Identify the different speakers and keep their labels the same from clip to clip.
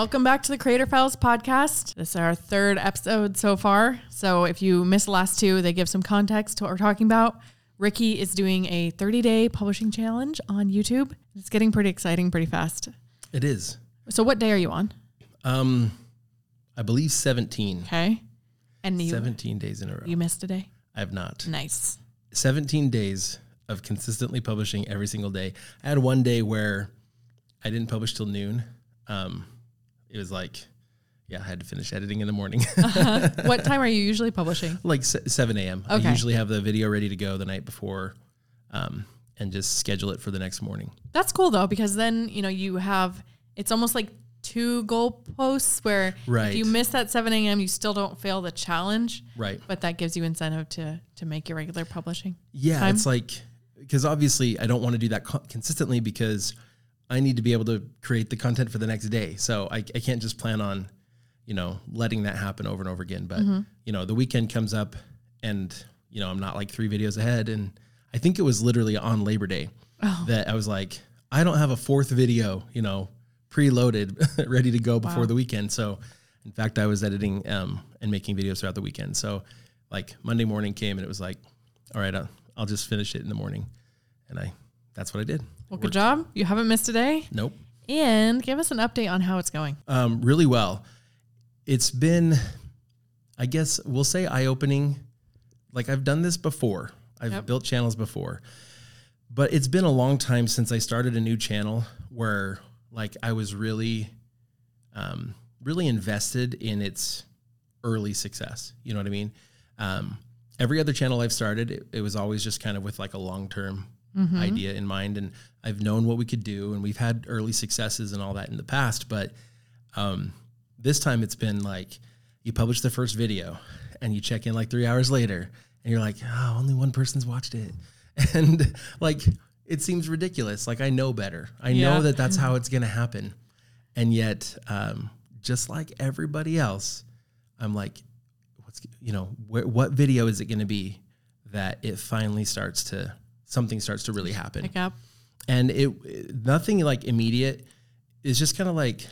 Speaker 1: Welcome back to the Creator Files podcast. This is our third episode so far. So if you missed the last two, they give some context to what we're talking about. Ricky is doing a 30 day publishing challenge on YouTube. It's getting pretty exciting pretty fast.
Speaker 2: It is.
Speaker 1: So what day are you on?
Speaker 2: Um, I believe 17.
Speaker 1: Okay. And you
Speaker 2: 17 days in a row.
Speaker 1: you missed a day.
Speaker 2: I have not.
Speaker 1: Nice.
Speaker 2: 17 days of consistently publishing every single day. I had one day where I didn't publish till noon. Um, it was like, yeah, I had to finish editing in the morning,
Speaker 1: What time are you usually publishing?
Speaker 2: like se- 7 a.m.
Speaker 1: Okay.
Speaker 2: I usually have the video ready to go the night before um, and just schedule it for the next morning.
Speaker 1: That's cool though, because then, you know, you have it's almost like two goal posts where
Speaker 2: Right.
Speaker 1: if you miss that 7 a.m., you still don't fail the challenge.
Speaker 2: Right.
Speaker 1: But that gives you incentive to to make your regular publishing.
Speaker 2: Yeah,
Speaker 1: time?
Speaker 2: it's like because obviously I don't want to do that co- consistently because I need to be able to create the content for the next day. So I, I can't just plan on, you know, letting that happen over and over again. But
Speaker 1: Mm-hmm.
Speaker 2: you know, the weekend comes up and you know I'm not like three videos ahead, and I think it was literally on Labor Day
Speaker 1: Oh.
Speaker 2: that I was like, I don't have a fourth video, you know, preloaded, ready to go before
Speaker 1: Wow.
Speaker 2: the weekend. So in fact, I was editing um, and making videos throughout the weekend. So like Monday morning came and it was like, all right, I'll, I'll just finish it in the morning. And I, that's what I did.
Speaker 1: Well, good job. You haven't missed a day.
Speaker 2: Nope.
Speaker 1: And give us an update on how it's going.
Speaker 2: Um, really well. It's been, I guess we'll say eye opening. Like I've done this before. I've
Speaker 1: Yep.
Speaker 2: built channels before, but it's been a long time since I started a new channel where like I was really, um, really invested in its early success. You know what I mean? Um, every other channel I've started, it, it was always just kind of with like a long term idea in mind, and I've known what we could do, and we've had early successes and all that in the past. But um, this time, it's been like you publish the first video, and you check in like three hours later, and you're like, oh, only one person's watched it, and like it seems ridiculous. Like I know better. I
Speaker 1: Yeah.
Speaker 2: know that that's how it's gonna happen, and yet, um, just like everybody else, I'm like, what's you know where, what video is it going to be that it finally starts to something starts to really happen.
Speaker 1: Pick up.
Speaker 2: and it nothing like immediate. It's just kind of like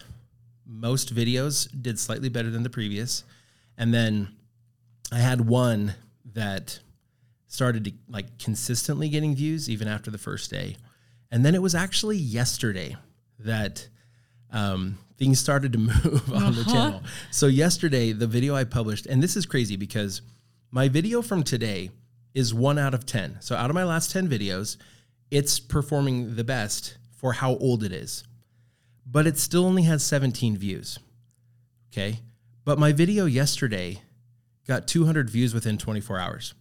Speaker 2: most videos did slightly better than the previous. And then i had one that started to like consistently getting views even after the first day. And then it was actually yesterday that um, things started to move on the channel. So yesterday the video i published and this is crazy because my video from today is one out of 10 so out of my last 10 videos it's performing the best for how old it is. But it still only has 17 views okay? But my video yesterday got 200 views within 24 hours.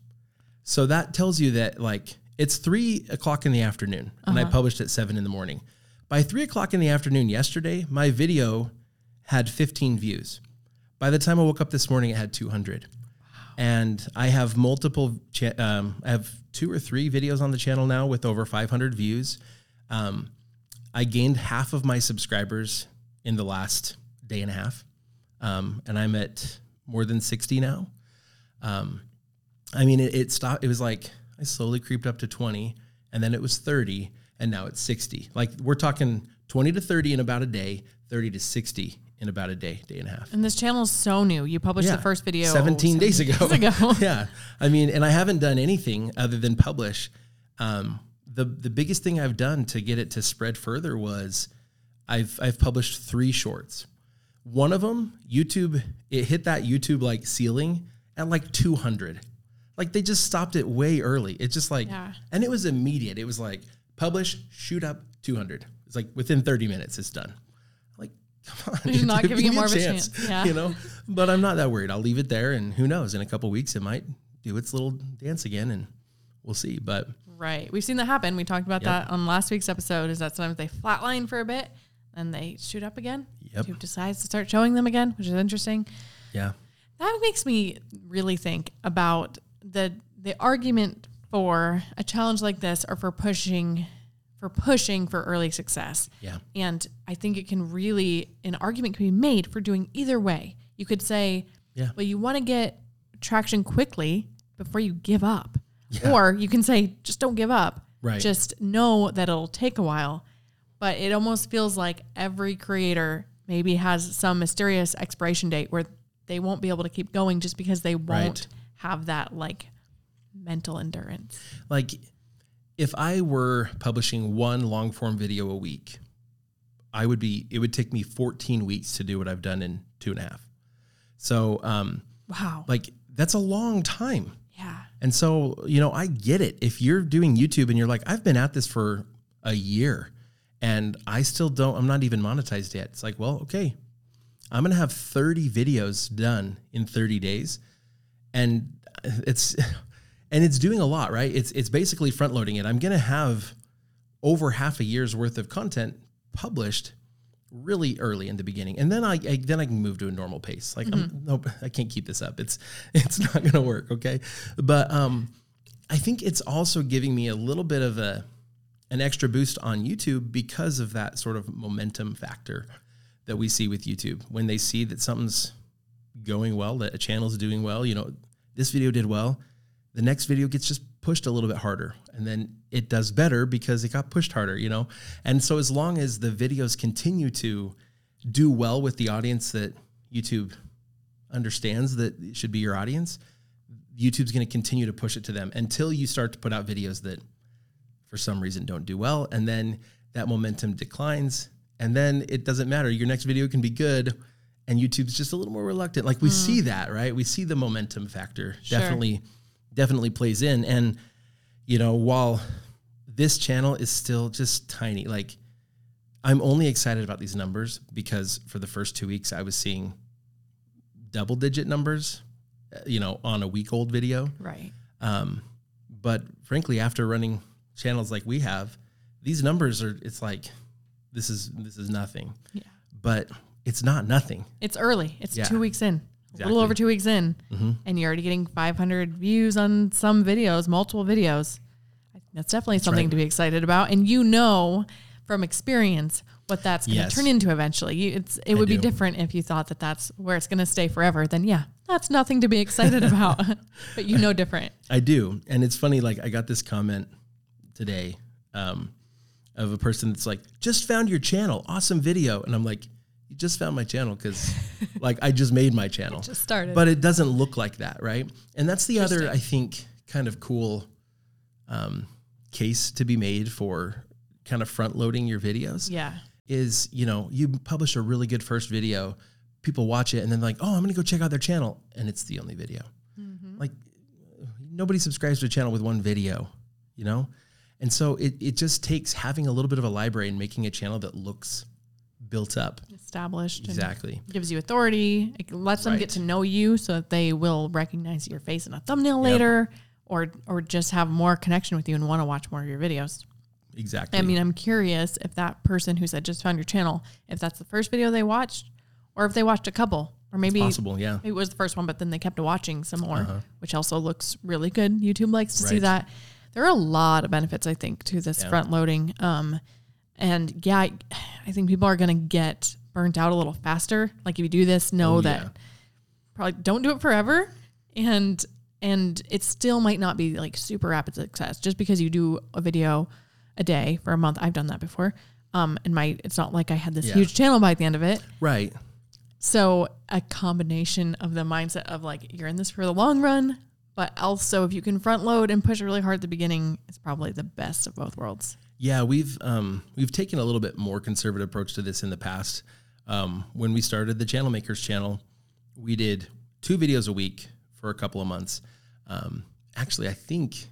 Speaker 2: So that tells you that like it's three o'clock in the afternoon and i uh-huh. published at seven in the morning. By three o'clock in the afternoon yesterday my video had 15 views. By the time i woke up this morning it had 200 and i have multiple cha- um, i have two or three videos on the channel now with over 500 views um, i gained half of my subscribers in the last day and a half um, and i'm at more than 60 now um, I mean, it, it stopped. It was like I slowly creeped up to 20, and then it was 30, and now it's 60. Like we're talking 20 to 30 in about a day, 30 to 60 in about a day, day and a half.
Speaker 1: And this channel is so new. You published the first video
Speaker 2: 17 days ago.
Speaker 1: days ago.
Speaker 2: yeah. I mean, and I haven't done anything other than publish. Um, the the biggest thing I've done to get it to spread further was I've I've published three shorts. One of them, YouTube, it hit that YouTube like ceiling at like 200. Like they just stopped it way early. It's just like,
Speaker 1: Yeah.
Speaker 2: and it was immediate. It was like publish, shoot up 200. It's like within 30 minutes, it's done. Come on,
Speaker 1: You're not giving it more of a chance. Yeah.
Speaker 2: You know, but I'm not that worried. I'll leave it there, and who knows? In a couple weeks, it might do its little dance again, and we'll see. But
Speaker 1: Right. We've seen that happen. We talked about
Speaker 2: Yep.
Speaker 1: that on last week's episode is that sometimes they flatline for a bit and they shoot up again.
Speaker 2: Yep.
Speaker 1: YouTube decides to start showing them again, which is interesting.
Speaker 2: yeah,
Speaker 1: That makes me really think about the the argument for a challenge like this or for pushing for pushing for early success.
Speaker 2: yeah,
Speaker 1: And I think it can really an argument can be made for doing either way. You could say,
Speaker 2: Yeah.
Speaker 1: well, you want to get traction quickly before you give up. Or you can say, just don't give up.
Speaker 2: Right.
Speaker 1: Just know that it'll take a while. But it almost feels like every creator maybe has some mysterious expiration date where they won't be able to keep going just because they won't
Speaker 2: Right.
Speaker 1: have that like mental endurance.
Speaker 2: like if I were publishing one long form video a week, I would be it would take me 14 weeks to do what I've done in two and a half. So um
Speaker 1: Wow.
Speaker 2: like that's a long time.
Speaker 1: yeah.
Speaker 2: And so, you know, I get it. If you're doing YouTube and you're like, I've been at this for a year and I still don't, I'm not even monetized yet. It's like, well, okay, I'm going to have 30 videos done in 30 days. And it's, and it's doing a lot, right? It's, it's basically front loading it. I'm going to have over half a year's worth of content published really early in the beginning, and then I, I then I can move to a normal pace. Like, I'm, nope, I can't keep this up. It's it's not going to work. Okay, but um, I think it's also giving me a little bit of a an extra boost on YouTube because of that sort of momentum factor that we see with YouTube when they see that something's going well, that a channel's doing well. You know, this video did well. The next video gets just pushed a little bit harder, and then it does better because it got pushed harder. You know, and so as long as the videos continue to do well with the audience that YouTube understands that it should be your audience, YouTube's going to continue to push it to them until you start to put out videos that for some reason don't do well and then that momentum declines and then it doesn't matter your next video can be good and YouTube's just a little more reluctant like we mm. see that right we see the momentum factor
Speaker 1: Sure.
Speaker 2: definitely definitely plays in and you know while this channel is still just tiny like I'm only excited about these numbers because for the first 2 weeks I was seeing double digit numbers uh, you know on a week old video
Speaker 1: Right.
Speaker 2: um, but frankly, after running channels like we have, these numbers are it's like this is this is nothing.
Speaker 1: Yeah.
Speaker 2: But it's not nothing.
Speaker 1: It's early. It's
Speaker 2: Yeah.
Speaker 1: two weeks in. A little over two weeks in,
Speaker 2: Mhm.
Speaker 1: and you're already getting 500 views on some videos, multiple videos. I think That's definitely something
Speaker 2: right.
Speaker 1: to be excited about, and you know from experience what that's going to
Speaker 2: Yes.
Speaker 1: turn into eventually. You, it's it would be different if you thought that that's where it's going to stay forever. Then yeah, that's nothing to be excited about. but you know different.
Speaker 2: I do, and it's funny. Like I got this comment today um, of a person that's like, "Just found your channel, awesome video," and I'm like, "You just found my channel because like I just made my channel."
Speaker 1: Just started.
Speaker 2: but it doesn't look like that, right? And that's the other, I think, kind of cool um, case to be made for kind of front loading your videos
Speaker 1: yeah,
Speaker 2: is, you know, you publish a really good first video, people watch it, and then like, oh, I'm gonna go check out their channel, and it's the only video. Like nobody subscribes to a channel with one video, you know? And so it, it just takes having a little bit of a library and making a channel that looks built up.
Speaker 1: established.
Speaker 2: Exactly.
Speaker 1: gives you authority. It lets them get to know you so that they will recognize your face in a thumbnail later or or just have more connection with you and want to watch more of your videos.
Speaker 2: Exactly.
Speaker 1: I mean, I'm curious if that person who said just found your channel, if that's the first video they watched or if they watched a couple or maybe
Speaker 2: possible, yeah.
Speaker 1: it was the first one but then they kept watching some more, which also looks really good. YouTube likes to see
Speaker 2: Uh-huh.
Speaker 1: That. There are a lot of benefits I think to this
Speaker 2: Yeah.
Speaker 1: front loading. Um and yeah, I, I think people are going to get burnt out a little faster. Like if you do this, know
Speaker 2: Oh,
Speaker 1: that
Speaker 2: yeah.
Speaker 1: probably don't do it forever and and it still might not be like super rapid success just because you do a video a day for a month. I've done that before. Um and my it's not like I had this
Speaker 2: Yeah.
Speaker 1: huge channel by the end of it.
Speaker 2: Right.
Speaker 1: So a combination of the mindset of like you're in this for the long run, but also if you can front load and push really hard at the beginning, it's probably the best of both worlds.
Speaker 2: Yeah, we've um, we've taken a little bit more conservative approach to this in the past. Um, when we started the Channel Makers channel, we did two videos a week for a couple of months. Um, actually, I think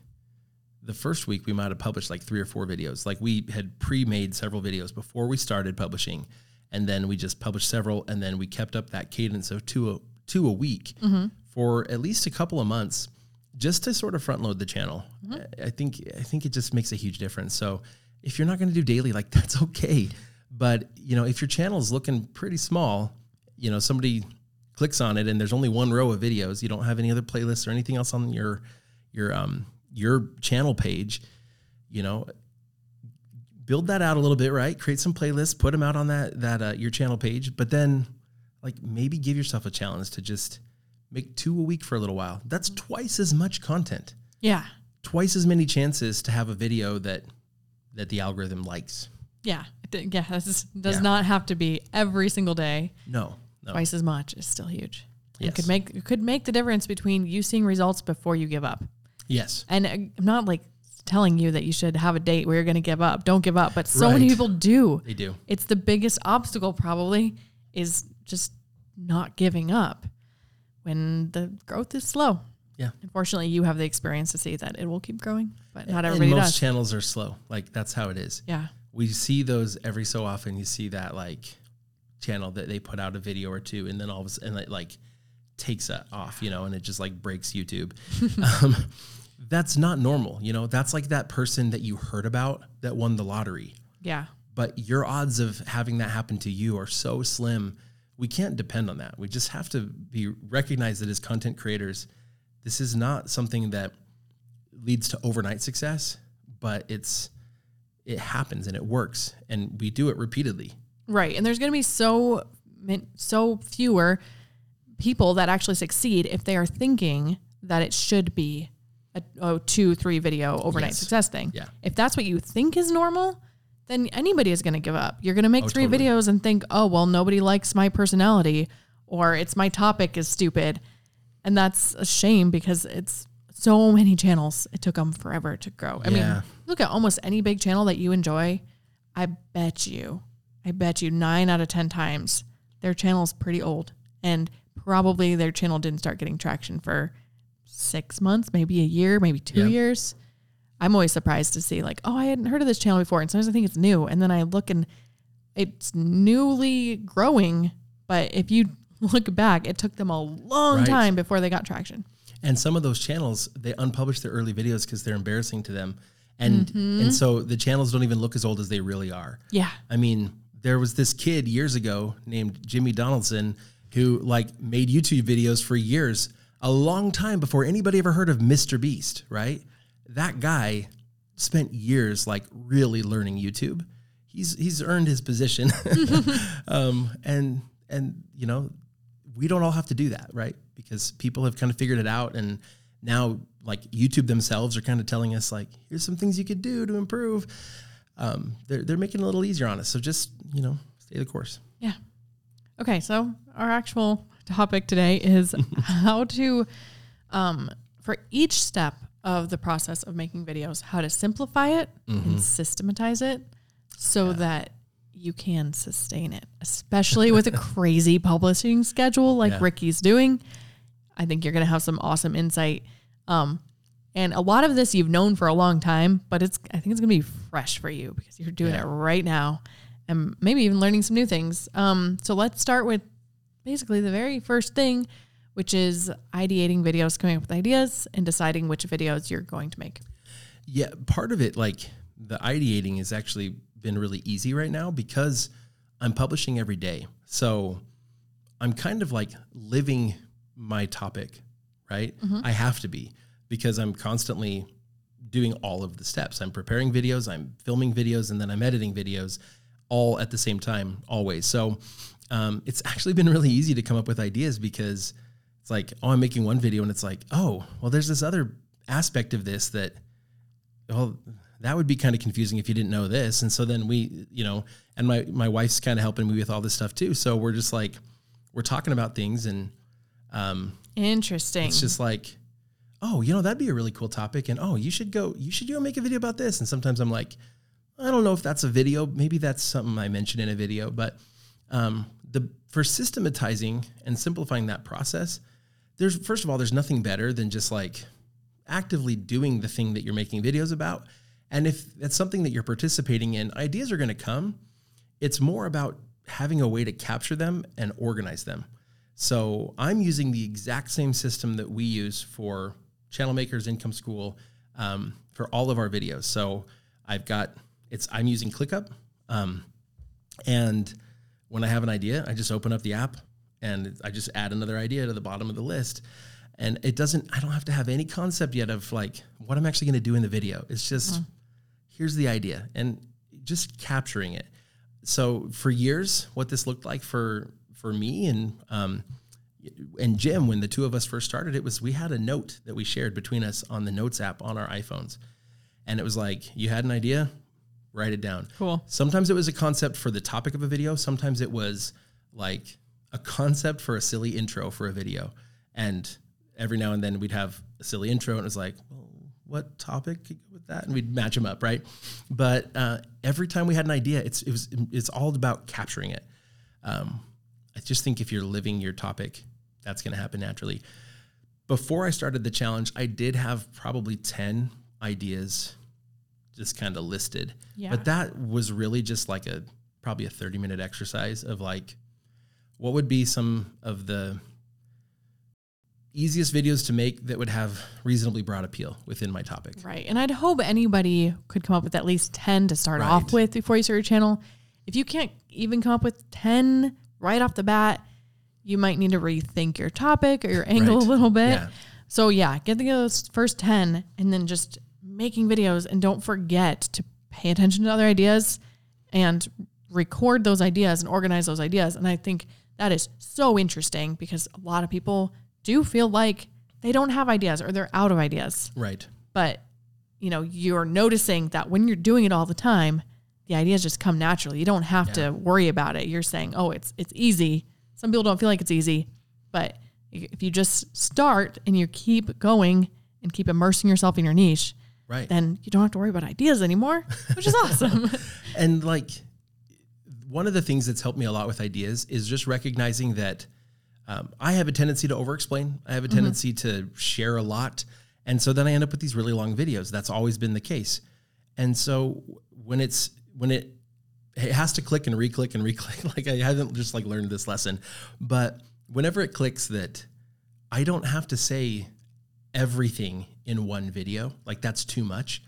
Speaker 2: the first week we might have published like three or four videos. Like we had pre-made several videos before we started publishing, and then we just published several, and then we kept up that cadence of two a, two a week for at least a couple of months, just to sort of front load the channel. I I think I think it just makes a huge difference. So if you're not going to do daily, like that's okay. But you know, if your channel is looking pretty small, you know, somebody clicks on it and there's only one row of videos, you don't have any other playlists or anything else on your your um your channel page, you know, build that out a little bit, right? Create some playlists, put them out on that that uh, your channel page, but then like maybe give yourself a challenge to just make two a week for a little while. That's twice as much content,
Speaker 1: Yeah.
Speaker 2: twice as many chances to have a video that that the algorithm likes.
Speaker 1: Yeah. Yeah. This does
Speaker 2: Yeah.
Speaker 1: not have to be every single day.
Speaker 2: No, no.
Speaker 1: Twice as much is still huge. It could make it could make the difference between you seeing results before you give up.
Speaker 2: Yes.
Speaker 1: And uh, I'm not like telling you that you should have a date where you're going to give up. Don't give up. But so many people do.
Speaker 2: They do.
Speaker 1: It's the biggest obstacle probably is just not giving up when the growth is slow.
Speaker 2: Yeah.
Speaker 1: Unfortunately, you have the experience to see that it will keep growing, but not
Speaker 2: and
Speaker 1: everybody
Speaker 2: most
Speaker 1: does.
Speaker 2: channels are slow. Like that's how it is.
Speaker 1: yeah.
Speaker 2: We see those every so often. You see that like channel that they put out a video or two, and then all of a sudden it like takes that off, you know, and it just like breaks YouTube. um, that's not normal, you know. That's like that person that you heard about that won the lottery.
Speaker 1: Yeah.
Speaker 2: but your odds of having that happen to you are so slim. We can't depend on that. We just have to be recognized that as content creators, this is not something that leads to overnight success, but it's it happens and it works and we do it repeatedly.
Speaker 1: Right. And there's going to be so so fewer people that actually succeed if they are thinking that it should be a, a two, three video overnight
Speaker 2: Yes.
Speaker 1: success thing.
Speaker 2: Yeah.
Speaker 1: If that's what you think is normal, then anybody is going to give up. You're going to make
Speaker 2: Oh,
Speaker 1: three
Speaker 2: totally.
Speaker 1: videos and think, oh, well, nobody likes my personality or it's my topic is stupid. And that's a shame because it's so many channels. It took them forever to grow. I
Speaker 2: Yeah.
Speaker 1: mean, look at almost any big channel that you enjoy. I bet you, I bet you nine out of 10 times their channel's pretty old. And probably their channel didn't start getting traction for six months, maybe a year, maybe two
Speaker 2: Yeah.
Speaker 1: years. I'm always surprised to see, like, oh, I hadn't heard of this channel before. And sometimes I think it's new. And then I look and it's newly growing. But if you look back, it took them a long
Speaker 2: Right.
Speaker 1: time before they got traction.
Speaker 2: And some of those channels, they unpublish their early videos because they're embarrassing to them. And mm-hmm. and so the channels don't even look as old as they really are.
Speaker 1: Yeah.
Speaker 2: I mean, there was this kid years ago named Jimmy Donaldson who like made YouTube videos for years, a long time before anybody ever heard of Mr. Beast, right? That guy spent years like really learning YouTube. He's he's earned his position. um, and and you know, we don't all have to do that, right? Because people have kind of figured it out and now like YouTube themselves are kind of telling us like here's some things you could do to improve um, they're, they're making it a little easier on us. So just, you know, stay the course.
Speaker 1: Yeah. Okay, so our actual topic today is how to, um, for each step of the process of making videos, how to simplify it and systematize it so that you can sustain it, especially with a crazy publishing schedule like
Speaker 2: Yeah.
Speaker 1: Ricky's doing. I think you're going to have some awesome insight. Um, and a lot of this you've known for a long time, but it's I think it's gonna be fresh for you because you're doing
Speaker 2: Yeah.
Speaker 1: it right now, and maybe even learning some new things. Um, so let's start with basically the very first thing, which is ideating videos, coming up with ideas, and deciding which videos you're going to make.
Speaker 2: Yeah. Part of it, like the ideating has actually been really easy right now because I'm publishing every day. So I'm kind of like living my topic, right? I have to be because I'm constantly doing all of the steps. I'm preparing videos, I'm filming videos, and then I'm editing videos all at the same time, always. So um, it's actually been really easy to come up with ideas because it's like, oh, I'm making one video, and it's like, oh, well, there's this other aspect of this that, well, that would be kind of confusing if you didn't know this. And so then we, you know, and my my wife's kind of helping me with all this stuff too. So we're just like, we're talking about things, and um,
Speaker 1: Interesting.
Speaker 2: it's just like, oh, you know, that'd be a really cool topic. And oh, you should go, you should go make a video about this. And sometimes I'm like, I don't know if that's a video. Maybe that's something I mentioned in a video. But um, the for systematizing and simplifying that process, there's first of all, there's nothing better than just like actively doing the thing that you're making videos about. And if it's something that you're participating in, ideas are going to come. It's more about having a way to capture them and organize them. So I'm using the exact same system that we use for Channel Makers Income School um, for all of our videos. So I've got it's I'm using ClickUp, um, and when I have an idea, I just open up the app and I just add another idea to the bottom of the list. And it doesn't. I don't have to have any concept yet of like what I'm actually going to do in the video. It's just here's the idea and just capturing it. So for years, what this looked like for for me and um, and Jim, when the two of us first started, it was we had a note that we shared between us on the Notes app on our iPhones, and it was like you had an idea, write it down.
Speaker 1: Cool.
Speaker 2: Sometimes it was a concept for the topic of a video. Sometimes it was like a concept for a silly intro for a video. And every now and then we'd have a silly intro and it was like, well, what topic could go with that? And we'd match them up, right? But uh, every time we had an idea, it's it was it's all about capturing it. Um, I just think if you're living your topic, that's going to happen naturally. Before I started the challenge, I did have probably 10 ideas just kind of listed.
Speaker 1: Yeah.
Speaker 2: But that was really just like a probably a 30 minute exercise of like what would be some of the easiest videos to make that would have reasonably broad appeal within my topic.
Speaker 1: Right. And I'd hope anybody could come up with at least 10 to start
Speaker 2: Right.
Speaker 1: off with before you start your channel. If you can't even come up with 10 right off the bat, you might need to rethink your topic or your angle
Speaker 2: Right.
Speaker 1: a little bit.
Speaker 2: Yeah.
Speaker 1: So, yeah, get those first 10 and then just making videos. And don't forget to pay attention to other ideas and record those ideas and organize those ideas. And I think that is so interesting because a lot of people do feel like they don't have ideas or they're out of ideas
Speaker 2: Right.
Speaker 1: but you know you're noticing that when you're doing it all the time the ideas just come naturally you don't have
Speaker 2: Yeah.
Speaker 1: to worry about it you're saying oh it's it's easy some people don't feel like it's easy but if you just start and you keep going and keep immersing yourself in your niche
Speaker 2: Right.
Speaker 1: then you don't have to worry about ideas anymore which is awesome
Speaker 2: And like one of the things that's helped me a lot with ideas is just recognizing that um, I have a tendency to over explain. I have a tendency to share a lot. And so then I end up with these really long videos. That's always been the case. And so when it's, when it, it has to click and re-click and re-click, like I haven't just like learned this lesson, but whenever it clicks that I don't have to say everything in one video, like that's too much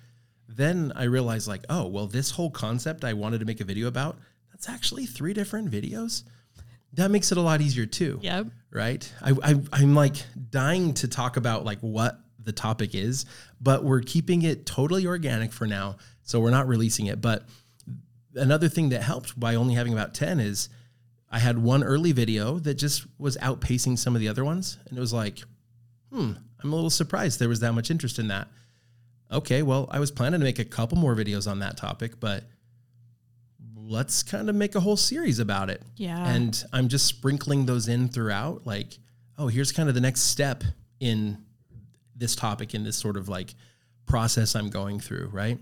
Speaker 2: then I realize like, oh, well, this whole concept I wanted to make a video about, that's actually three different videos. That makes it a lot easier too,
Speaker 1: yep
Speaker 2: right? I, I I'm like dying to talk about like what the topic is, but we're keeping it totally organic for now, so we're not releasing it. But another thing that helped by only having about ten is I had one early video that just was outpacing some of the other ones, and it was like, hmm, I'm a little surprised there was that much interest in that okay, well, I was planning to make a couple more videos on that topic, but let's kind of make a whole series about it.
Speaker 1: yeah
Speaker 2: And I'm just sprinkling those in throughout, like, oh, here's kind of the next step in this topic, in this sort of like process I'm going through, right?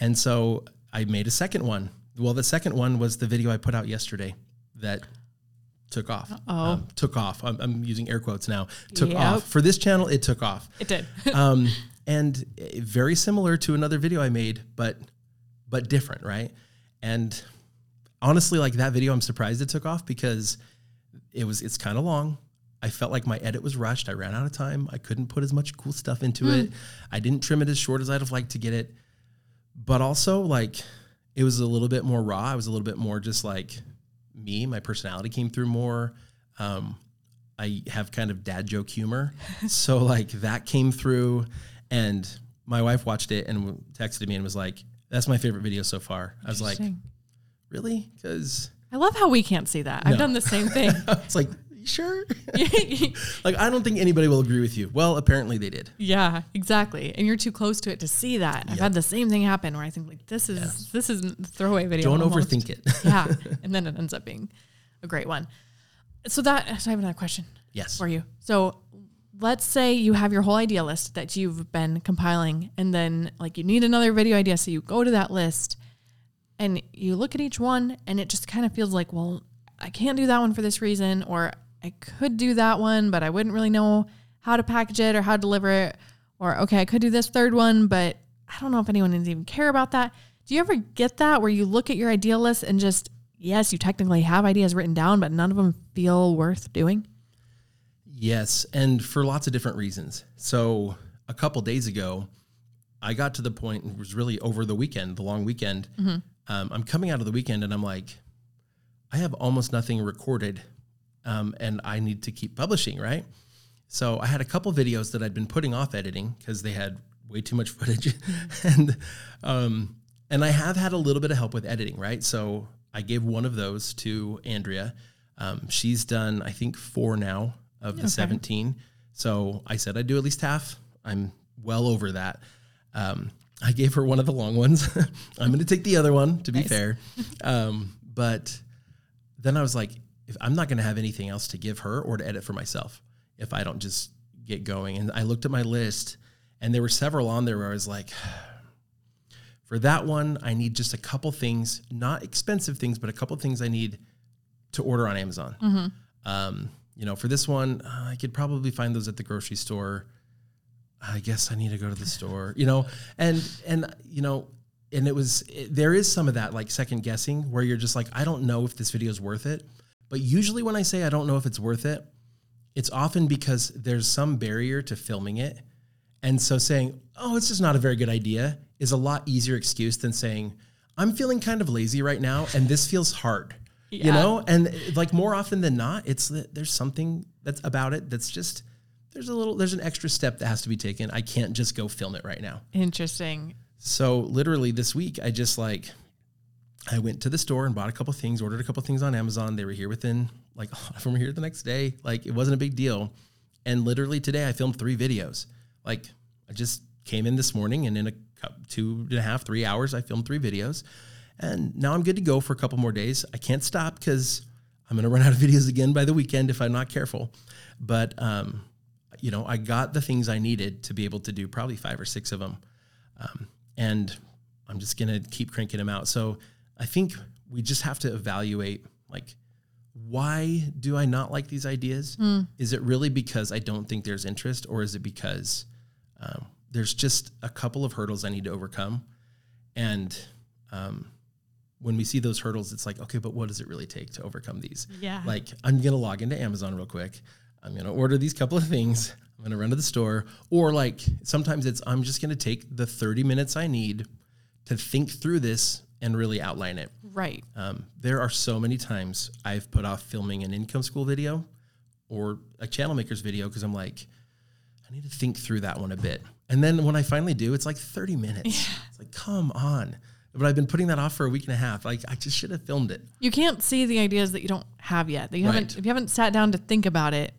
Speaker 2: And so I made a second one. Well, the second one was the video I put out yesterday that took off.
Speaker 1: Uh-oh.
Speaker 2: took off. I'm, I'm using air quotes now. Took
Speaker 1: Yep.
Speaker 2: off. For this channel, it took off
Speaker 1: it did
Speaker 2: um, and eh, very similar to another video I made, but but different, right? And honestly, like that video, I'm surprised it took off because it was it's kind of long. I felt like my edit was rushed. I ran out of time. I couldn't put as much cool stuff into it. I didn't trim it as short as I'd have liked to get it. But also, like, it was a little bit more raw. I was a little bit more just like me. My personality came through more. Um, I have kind of dad joke humor. so, like, that came through. And my wife watched it and texted me and was like, that's my favorite video so far. I was like, really? Because
Speaker 1: i love how we can't see that i've done the same thing
Speaker 2: it's like, sure? like, I don't think anybody will agree with you. Well, apparently they did.
Speaker 1: Yeah, exactly. And you're too close to it to see that. I've had the same thing happen where I think like this is this is a throwaway video.
Speaker 2: Don't
Speaker 1: almost.
Speaker 2: overthink it.
Speaker 1: yeah, and then it ends up being a great one. So that so I have another question
Speaker 2: yes.
Speaker 1: for you. So let's say you have your whole idea list that you've been compiling, and then like you need another video idea, so you go to that list and you look at each one, and it just kind of feels like, well, I can't do that one for this reason, or I could do that one, but I wouldn't really know how to package it or how to deliver it, or okay, I could do this third one, but I don't know if anyone even care about that. Do you ever get that where you look at your idea list and just yes, you technically have ideas written down, but none of them feel worth doing?
Speaker 2: Yes, and for lots of different reasons. So a couple days ago, I got to the point. It was really over the weekend, the long weekend. Um, I'm coming out of the weekend, and I'm like, I have almost nothing recorded, um, and I need to keep publishing, right? So I had a couple videos that I'd been putting off editing because they had way too much footage, and um, and I have had a little bit of help with editing, right? So I gave one of those to Andrea. Um, she's done, I think, four now of the 17. So I said I'd do at least half. I'm well over that. Um, I gave her one of the long ones. I'm going to take the other one to be
Speaker 1: Nice.
Speaker 2: fair. Um, but then I was like, if I'm not going to have anything else to give her or to edit for myself if I don't just get going. And I looked at my list and there were several on there where I was like, for that one, I need just a couple things, not expensive things, but a couple things I need to order on Amazon. Um, you know, for this one, uh, I could probably find those at the grocery store. I guess I need to go to the store, you know, and and you know, and it was it, there is some of that like second guessing where you're just like I don't know if this video is worth it. But usually when I say I don't know if it's worth it, it's often because there's some barrier to filming it. And so saying, "Oh, it's just not a very good idea" is a lot easier excuse than saying, "I'm feeling kind of lazy right now and this feels hard." You know, and like more often than not, it's that there's something that's about it that's just there's a little there's an extra step that has to be taken. I can't just go film it right now.
Speaker 1: Interesting.
Speaker 2: So literally this week, I just like I went to the store and bought a couple things, ordered a couple things on Amazon. They were here within like a lot of them were here the next day. Like it wasn't a big deal. And literally today, I filmed three videos. Like I just came in this morning, and in a two and a half, three hours, I filmed three videos. And now I'm good to go for a couple more days. I can't stop because I'm going to run out of videos again by the weekend if I'm not careful. But um, you know, I got the things I needed to be able to do probably five or six of them um, and I'm just gonna keep cranking them out. So I think we just have to evaluate like why do I not like these ideas? Is it really because I don't think there's interest, or is it because um, there's just a couple of hurdles I need to overcome? And um, when we see those hurdles, it's like, okay, but what does it really take to overcome these?
Speaker 1: Yeah.
Speaker 2: Like I'm gonna log into Amazon real quick. I'm gonna order these couple of things. I'm gonna run to the store, or like sometimes it's I'm just gonna take the 30 minutes I need to think through this and really outline it.
Speaker 1: Right.
Speaker 2: Um, there are so many times I've put off filming an income school video or a channel makers video because I'm like, I need to think through that one a bit. And then when I finally do, it's like 30 minutes. Yeah. It's like, come on. But I've been putting that off for a week and a half. Like I just should have filmed it.
Speaker 1: You can't see the ideas that you don't have yet. That you haven't
Speaker 2: Right.
Speaker 1: if you haven't sat down to think about it,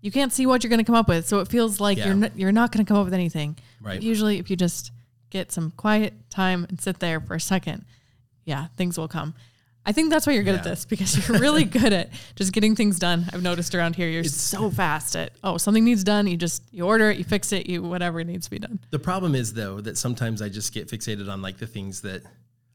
Speaker 1: you can't see what you're going to come up with. So it feels like
Speaker 2: Yeah.
Speaker 1: you're not, you're not going to come up with anything.
Speaker 2: Right.
Speaker 1: But usually if you just get some quiet time and sit there for a second, yeah, things will come. I think that's why you're good at this because you're really good at just getting things done. I've noticed around here you're so fast at oh something needs done. You just you order it, you fix it, you whatever needs to be done.
Speaker 2: The problem is though that sometimes I just get fixated on like the things that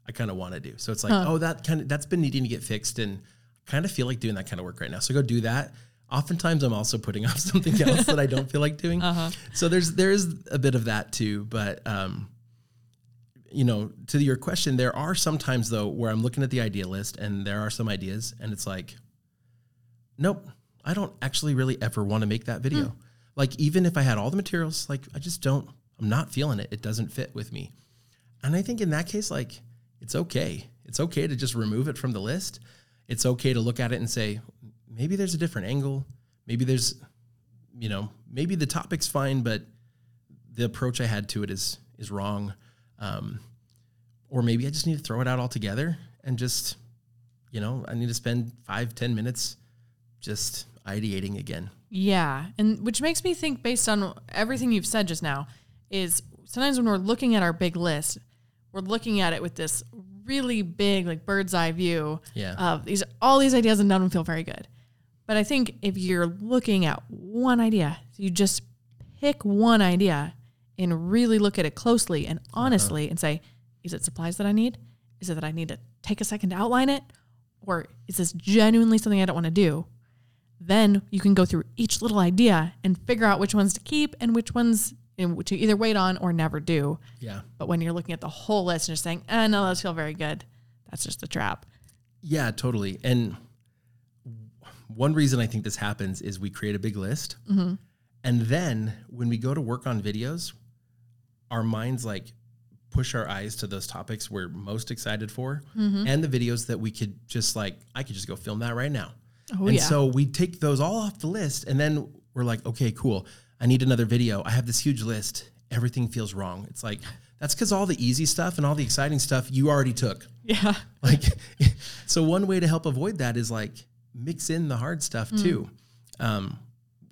Speaker 2: I kind of want to do. So it's like, oh, that kind of that's been needing to get fixed, and kind of feel like doing that kind of work right now. So go do that. Oftentimes, I'm also putting off something else that I don't feel like doing. So there's there is a bit of that too, but um, you know, to your question, there are some times though where I'm looking at the idea list and there are some ideas, and it's like, nope, I don't actually really ever want to make that video. Like even if I had all the materials, like I just don't. I'm not feeling it. It doesn't fit with me. And I think in that case, like it's okay. It's okay to just remove it from the list. It's okay to look at it and say, maybe there's a different angle. Maybe there's, you know, maybe the topic's fine, but the approach I had to it is is wrong. Um, or maybe I just need to throw it out altogether and just, you know, I need to spend five, ten minutes just ideating again.
Speaker 1: Yeah. And which makes me think, based on everything you've said just now, is sometimes when we're looking at our big list, we're looking at it with this really big, like bird's eye view
Speaker 2: Yeah.
Speaker 1: of these all these ideas and none of them feel very good. But I think if you're looking at one idea, you just pick one idea and really look at it closely and uh-huh. honestly and say, is it supplies that I need? Is it that I need to take a second to outline it? Or is this genuinely something I don't want to do? then you can go through each little idea and figure out which ones to keep and which ones know, to either wait on or never do.
Speaker 2: Yeah.
Speaker 1: But when you're looking at the whole list and just saying, eh, no, those feel very good, that's just a trap.
Speaker 2: Yeah, totally. And one reason I think this happens is we create a big list. And then when we go to work on videos, our minds like push our eyes to those topics we're most excited for and the videos that we could just like, I could just go film that right now.
Speaker 1: Oh,
Speaker 2: and
Speaker 1: yeah.
Speaker 2: so we take those all off the list and then we're like, okay, cool. I need another video. I have this huge list. Everything feels wrong. It's like, that's because all the easy stuff and all the exciting stuff you already took.
Speaker 1: Yeah.
Speaker 2: Like, so one way to help avoid that is like mix in the hard stuff too. Um,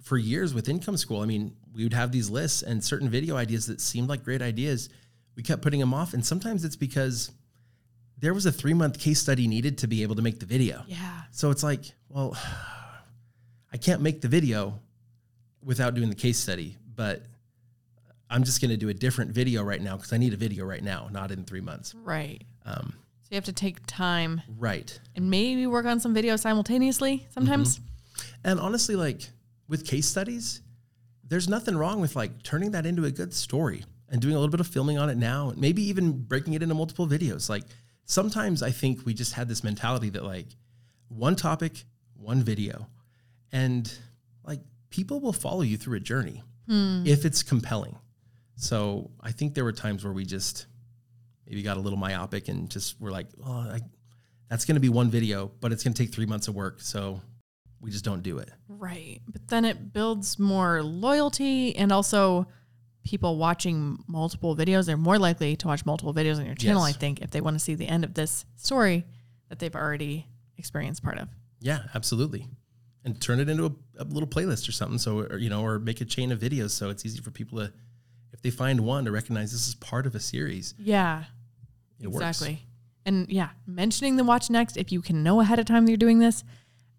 Speaker 2: for years with income school, I mean, we would have these lists and certain video ideas that seemed like great ideas, we kept putting them off. And sometimes it's because there was a three month case study needed to be able to make the video.
Speaker 1: Yeah.
Speaker 2: So it's like, well, I can't make the video without doing the case study, but I'm just going to do a different video right now because I need a video right now, not in three months.
Speaker 1: Right.
Speaker 2: Um,
Speaker 1: So you have to take time
Speaker 2: right.
Speaker 1: and maybe work on some videos simultaneously sometimes.
Speaker 2: And honestly, like with case studies, there's nothing wrong with like turning that into a good story and doing a little bit of filming on it now, and maybe even breaking it into multiple videos. Like sometimes I think we just had this mentality that like one topic, one video, and people will follow you through a journey hmm. if it's compelling. So I think there were times where we just maybe got a little myopic and just were like, oh, I, that's going to be one video, but it's going to take three months of work. So we just don't do it.
Speaker 1: Right. But then it builds more loyalty and also people watching multiple videos. They're more likely to watch multiple videos on your channel,
Speaker 2: Yes.
Speaker 1: I think, if they want to see the end of this story that they've already experienced part of.
Speaker 2: Yeah, absolutely. And turn it into a, a little playlist or something. So, or, you know, or make a chain of videos so it's easy for people to, if they find one, to recognize this is part of a series.
Speaker 1: Yeah.
Speaker 2: It works.
Speaker 1: exactly. And yeah, mentioning the watch next, if you can know ahead of time that you're doing this,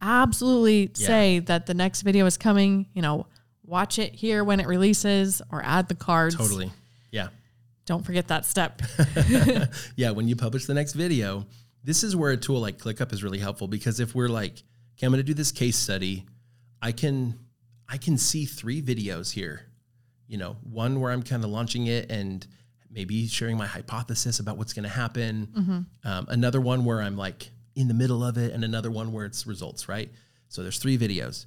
Speaker 1: absolutely
Speaker 2: Yeah.
Speaker 1: say that the next video is coming. You know, watch it here when it releases or add the cards.
Speaker 2: Totally. Yeah.
Speaker 1: Don't forget that step.
Speaker 2: yeah, when you publish the next video, this is where a tool like ClickUp is really helpful because if we're like, okay, I'm going to do this case study, I can I can see three videos here. You know, one where I'm kind of launching it and maybe sharing my hypothesis about what's going to happen. Um, another one where I'm like in the middle of it, and another one where it's results. Right. So there's three videos.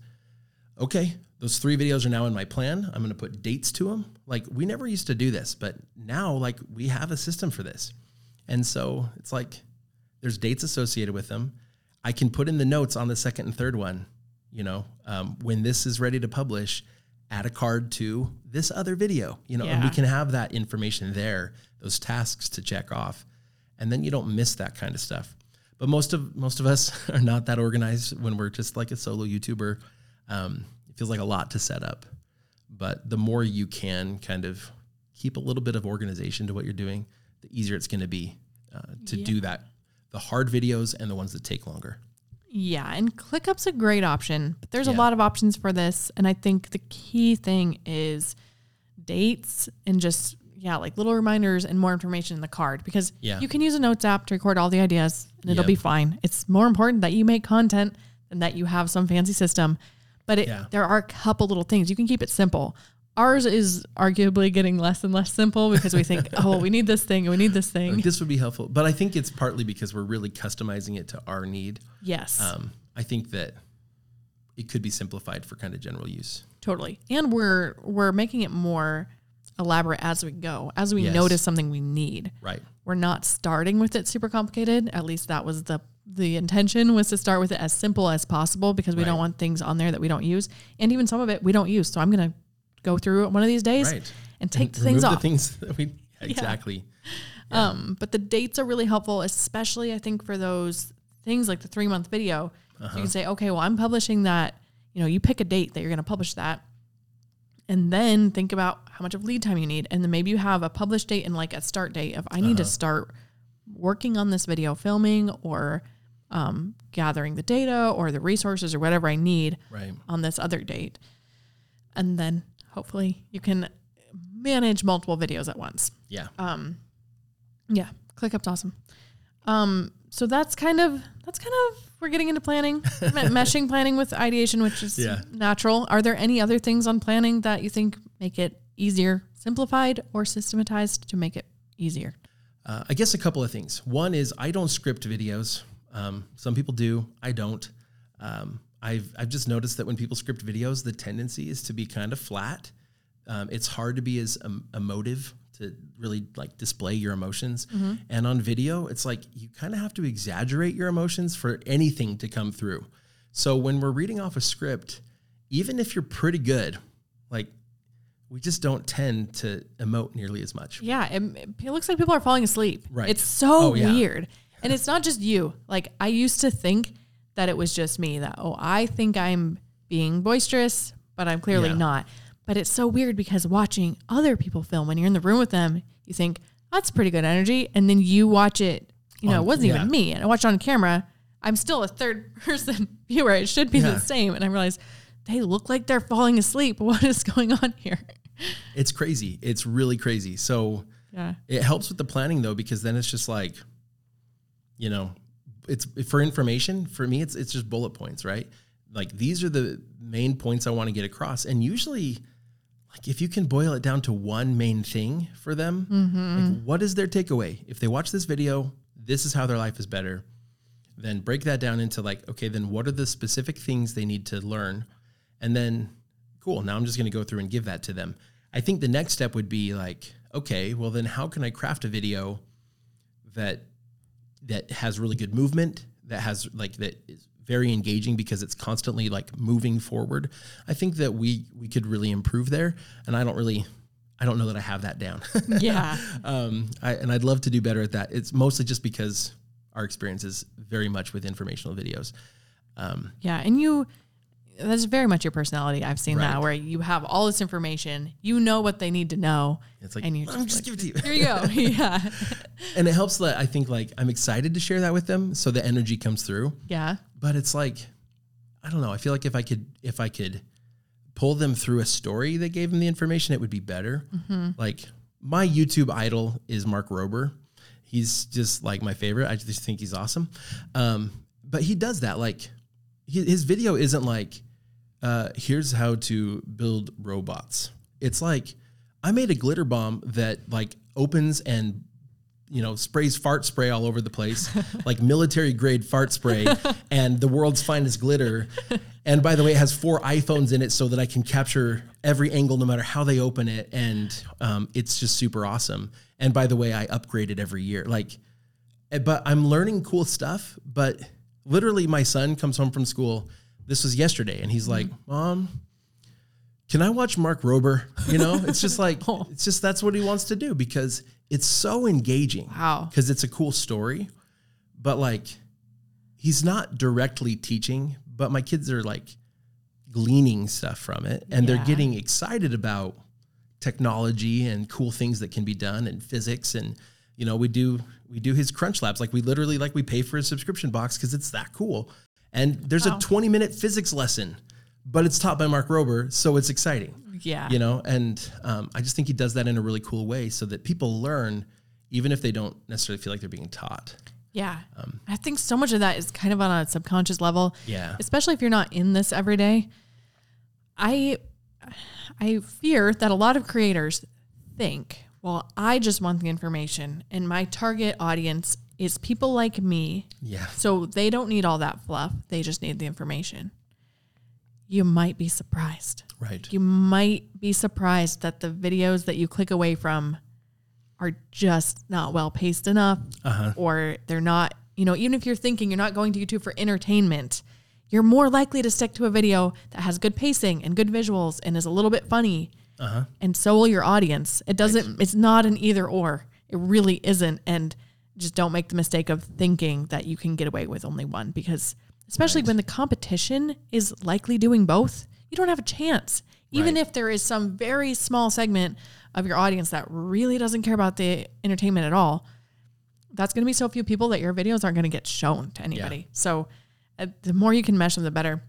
Speaker 2: Okay, those three videos are now in my plan. I'm going to put dates to them. Like we never used to do this, but now like we have a system for this. And so it's like there's dates associated with them. I can put in the notes on the second and third one, you know, um, when this is ready to publish, add a card to this other video, you know, and we can have that information there, those tasks to check off. And then you don't miss that kind of stuff. But most of most of us are not that organized when we're just like a solo YouTuber. Um, it feels like a lot to set up. But the more you can kind of keep a little bit of organization to what you're doing, the easier it's going to be uh, to
Speaker 1: Yeah.
Speaker 2: do that. The hard videos and the ones that take longer.
Speaker 1: Yeah, and ClickUp's a great option, but there's a lot of options for this. And I think the key thing is dates and just, yeah, like little reminders and more information in the card because
Speaker 2: Yeah.
Speaker 1: you can use a notes app to record all the ideas and it'll
Speaker 2: Yep.
Speaker 1: be fine. It's more important that you make content than that you have some fancy system. But it,
Speaker 2: Yeah.
Speaker 1: there are a couple little things. You can keep it simple. Ours is arguably getting less and less simple because we think, oh, we need this thing and we need this thing.
Speaker 2: Like, this would be helpful. But I think it's partly because we're really customizing it to our need.
Speaker 1: Yes.
Speaker 2: Um, I think that it could be simplified for kind of general use.
Speaker 1: Totally. And we're we're making it more elaborate as we go. As we
Speaker 2: Yes.
Speaker 1: notice something we need.
Speaker 2: Right.
Speaker 1: We're not starting with it super complicated. At least that was the the intention was to start with it as simple as possible because we don't want things on there that we don't use. And even some of it we don't use. So I'm going to go through it one of these days
Speaker 2: Right.
Speaker 1: and take
Speaker 2: And
Speaker 1: the things off.
Speaker 2: The things that we exactly.
Speaker 1: Um, but the dates are really helpful, especially I think for those things like the three month video.
Speaker 2: Uh-huh.
Speaker 1: you can say, okay, well, I'm publishing that. You know, you pick a date that you're going to publish that, and then think about how much of lead time you need, and then maybe you have a published date and like a start date of I need to start working on this video, filming or um, gathering the data or the resources or whatever I need
Speaker 2: Right.
Speaker 1: on this other date, and then hopefully you can manage multiple videos at once.
Speaker 2: Yeah.
Speaker 1: Um, yeah, ClickUp's awesome. Um, so that's kind of that's kind of we're getting into planning, me- meshing planning with ideation, which is
Speaker 2: Yeah.
Speaker 1: natural. Are there any other things on planning that you think make it easier, simplified, or systematized to make it easier?
Speaker 2: Uh, I guess a couple of things. One is I don't script videos. Um, some people do. I don't. Um, I've I've just noticed that when people script videos, the tendency is to be kind of flat. Um, it's hard to be as um, emotive to really like display your emotions. And on video, it's like you kind of have to exaggerate your emotions for anything to come through. So when we're reading off a script, even if you're pretty good, like we just don't tend to emote nearly as much.
Speaker 1: Yeah, it, it looks like people are falling asleep.
Speaker 2: Right.
Speaker 1: It's so
Speaker 2: Oh, yeah.
Speaker 1: weird. And it's not just you. Like I used to think that it was just me that oh, I think I'm being boisterous, but I'm clearly
Speaker 2: Yeah.
Speaker 1: not. But it's so weird because watching other people film when you're in the room with them, you think, that's pretty good energy. And then you watch it, you know,
Speaker 2: On-
Speaker 1: it wasn't
Speaker 2: yeah.
Speaker 1: even me. And I watched on camera. I'm still a third person viewer. It should be
Speaker 2: Yeah.
Speaker 1: the same. And I realized they look like they're falling asleep. What is going on here?
Speaker 2: It's crazy. It's really crazy. So
Speaker 1: Yeah.
Speaker 2: it helps with the planning though, because then it's just like, you know, it's for information. For me, it's it's just bullet points, right? Like these are the main points I want to get across. And usually, like if you can boil it down to one main thing for them, mm-hmm. like what is their takeaway? If they watch this video, this is how their life is better. Then break that down into like, okay, then what are the specific things they need to learn? And then cool, now I'm just going to go through and give that to them. I think the next step would be like, okay, well then how can I craft a video that that has really good movement, that has like that is very engaging because it's constantly like moving forward. I think that we we could really improve there, and I don't really, I don't know that I have that down.
Speaker 1: Yeah.
Speaker 2: um, I, and I'd love to do better at that. It's mostly just because our experience is very much with informational videos. Um,
Speaker 1: Yeah, and you that's very much your personality. I've seen that where you have all this information, you know what they need to know,
Speaker 2: it's like
Speaker 1: and you
Speaker 2: "Let me
Speaker 1: just,
Speaker 2: just
Speaker 1: like,
Speaker 2: give it to you.
Speaker 1: here you go. yeah,
Speaker 2: and it helps that I think like I'm excited to share that with them, so the energy comes through.
Speaker 1: yeah,
Speaker 2: but it's like i don't know i feel like if i could if i could pull them through a story that gave them the information it would be better like my youtube idol is mark rober he's just like my favorite i just think he's awesome um, but he does that like his video isn't like uh, here's how to build robots it's like i made a glitter bomb that like opens and you know, sprays fart spray all over the place, like military grade fart spray, and the world's finest glitter. And by the way, it has four iPhones in it so that I can capture every angle no matter how they open it. And um, it's just super awesome. And by the way, I upgrade it every year. Like, eh, but I'm learning cool stuff. But literally, my son comes home from school. This was yesterday, and he's mm-hmm. like, Mom, can I watch Mark Rober? You know, it's just like,
Speaker 1: Oh.
Speaker 2: it's just that's what he wants to do because it's so engaging.
Speaker 1: Wow.
Speaker 2: Because it's a cool story. But like, he's not directly teaching, but my kids are like gleaning stuff from it and
Speaker 1: Yeah.
Speaker 2: they're getting excited about technology and cool things that can be done and physics and you know we do we do his crunch labs like we literally like we pay for his subscription box because it's that cool and there's
Speaker 1: Wow.
Speaker 2: a 20 minute physics lesson but it's taught by mark rober so it's exciting
Speaker 1: yeah,
Speaker 2: you know and um, i just think he does that in a really cool way so that people learn even if they don't necessarily feel like they're being taught
Speaker 1: yeah.
Speaker 2: Um,
Speaker 1: I think so much of that is kind of on a subconscious level.
Speaker 2: yeah
Speaker 1: especially if you're not in this every day. I I fear that a lot of creators think, well, I just want the information and my target audience is people like me.
Speaker 2: yeah
Speaker 1: So they don't need all that fluff. They just need the information. You might be surprised.
Speaker 2: right
Speaker 1: You might be surprised that the videos that you click away from are just not well paced enough
Speaker 2: uh-huh
Speaker 1: or they're not, you know, even if you're thinking you're not going to YouTube for entertainment, you're more likely to stick to a video that has good pacing and good visuals and is a little bit funny.
Speaker 2: uh-huh
Speaker 1: And so will your audience. It doesn't, it's not an either or. It really isn't. And just don't make the mistake of thinking that you can get away with only one because, especially when the competition is likely doing both, you don't have a chance. Even
Speaker 2: Right.
Speaker 1: if there is some very small segment of your audience that really doesn't care about the entertainment at all, that's going to be so few people that your videos aren't going to get shown to anybody. So uh, the more you can mesh them, the better.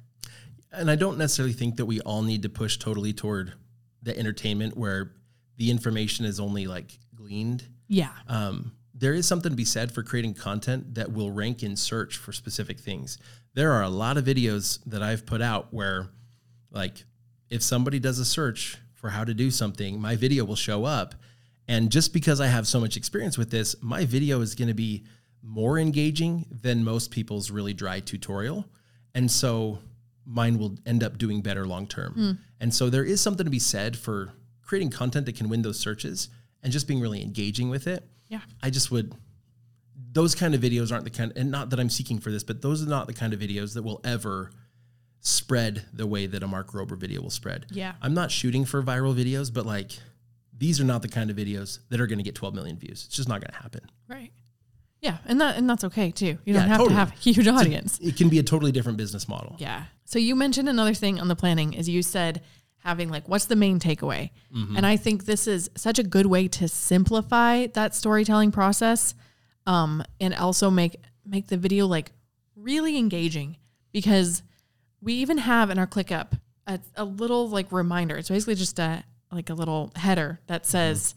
Speaker 2: and I don't necessarily think that we all need to push totally toward the entertainment where the information is only like gleaned.
Speaker 1: Yeah.
Speaker 2: Um, there is something to be said for creating content that will rank in search for specific things. There are a lot of videos that I've put out where, like, if somebody does a search for how to do something, my video will show up. And just because I have so much experience with this, my video is going to be more engaging than most people's really dry tutorial. And so mine will end up doing better long term. Hmm. And so there is something to be said for creating content that can win those searches and just being really engaging with it.
Speaker 1: Yeah.
Speaker 2: I just would those kind of videos aren't the kind and not that I'm seeking for this, but those are not the kind of videos that will ever spread the way that a Mark Rober video will spread.
Speaker 1: Yeah.
Speaker 2: I'm not shooting for viral videos, but like these are not the kind of videos that are going to get 12 million views. It's just not going to happen.
Speaker 1: Right. Yeah. And that, and that's okay too. You
Speaker 2: Yeah,
Speaker 1: don't have
Speaker 2: totally.
Speaker 1: to have a huge audience.
Speaker 2: It can be a totally different business model.
Speaker 1: Yeah. So you mentioned another thing on the planning is you said having like what's the main takeaway. And I think this is such a good way to simplify that storytelling process um, and also make make the video like really engaging because we even have in our ClickUp a, a little like reminder. It's basically just a like a little header that says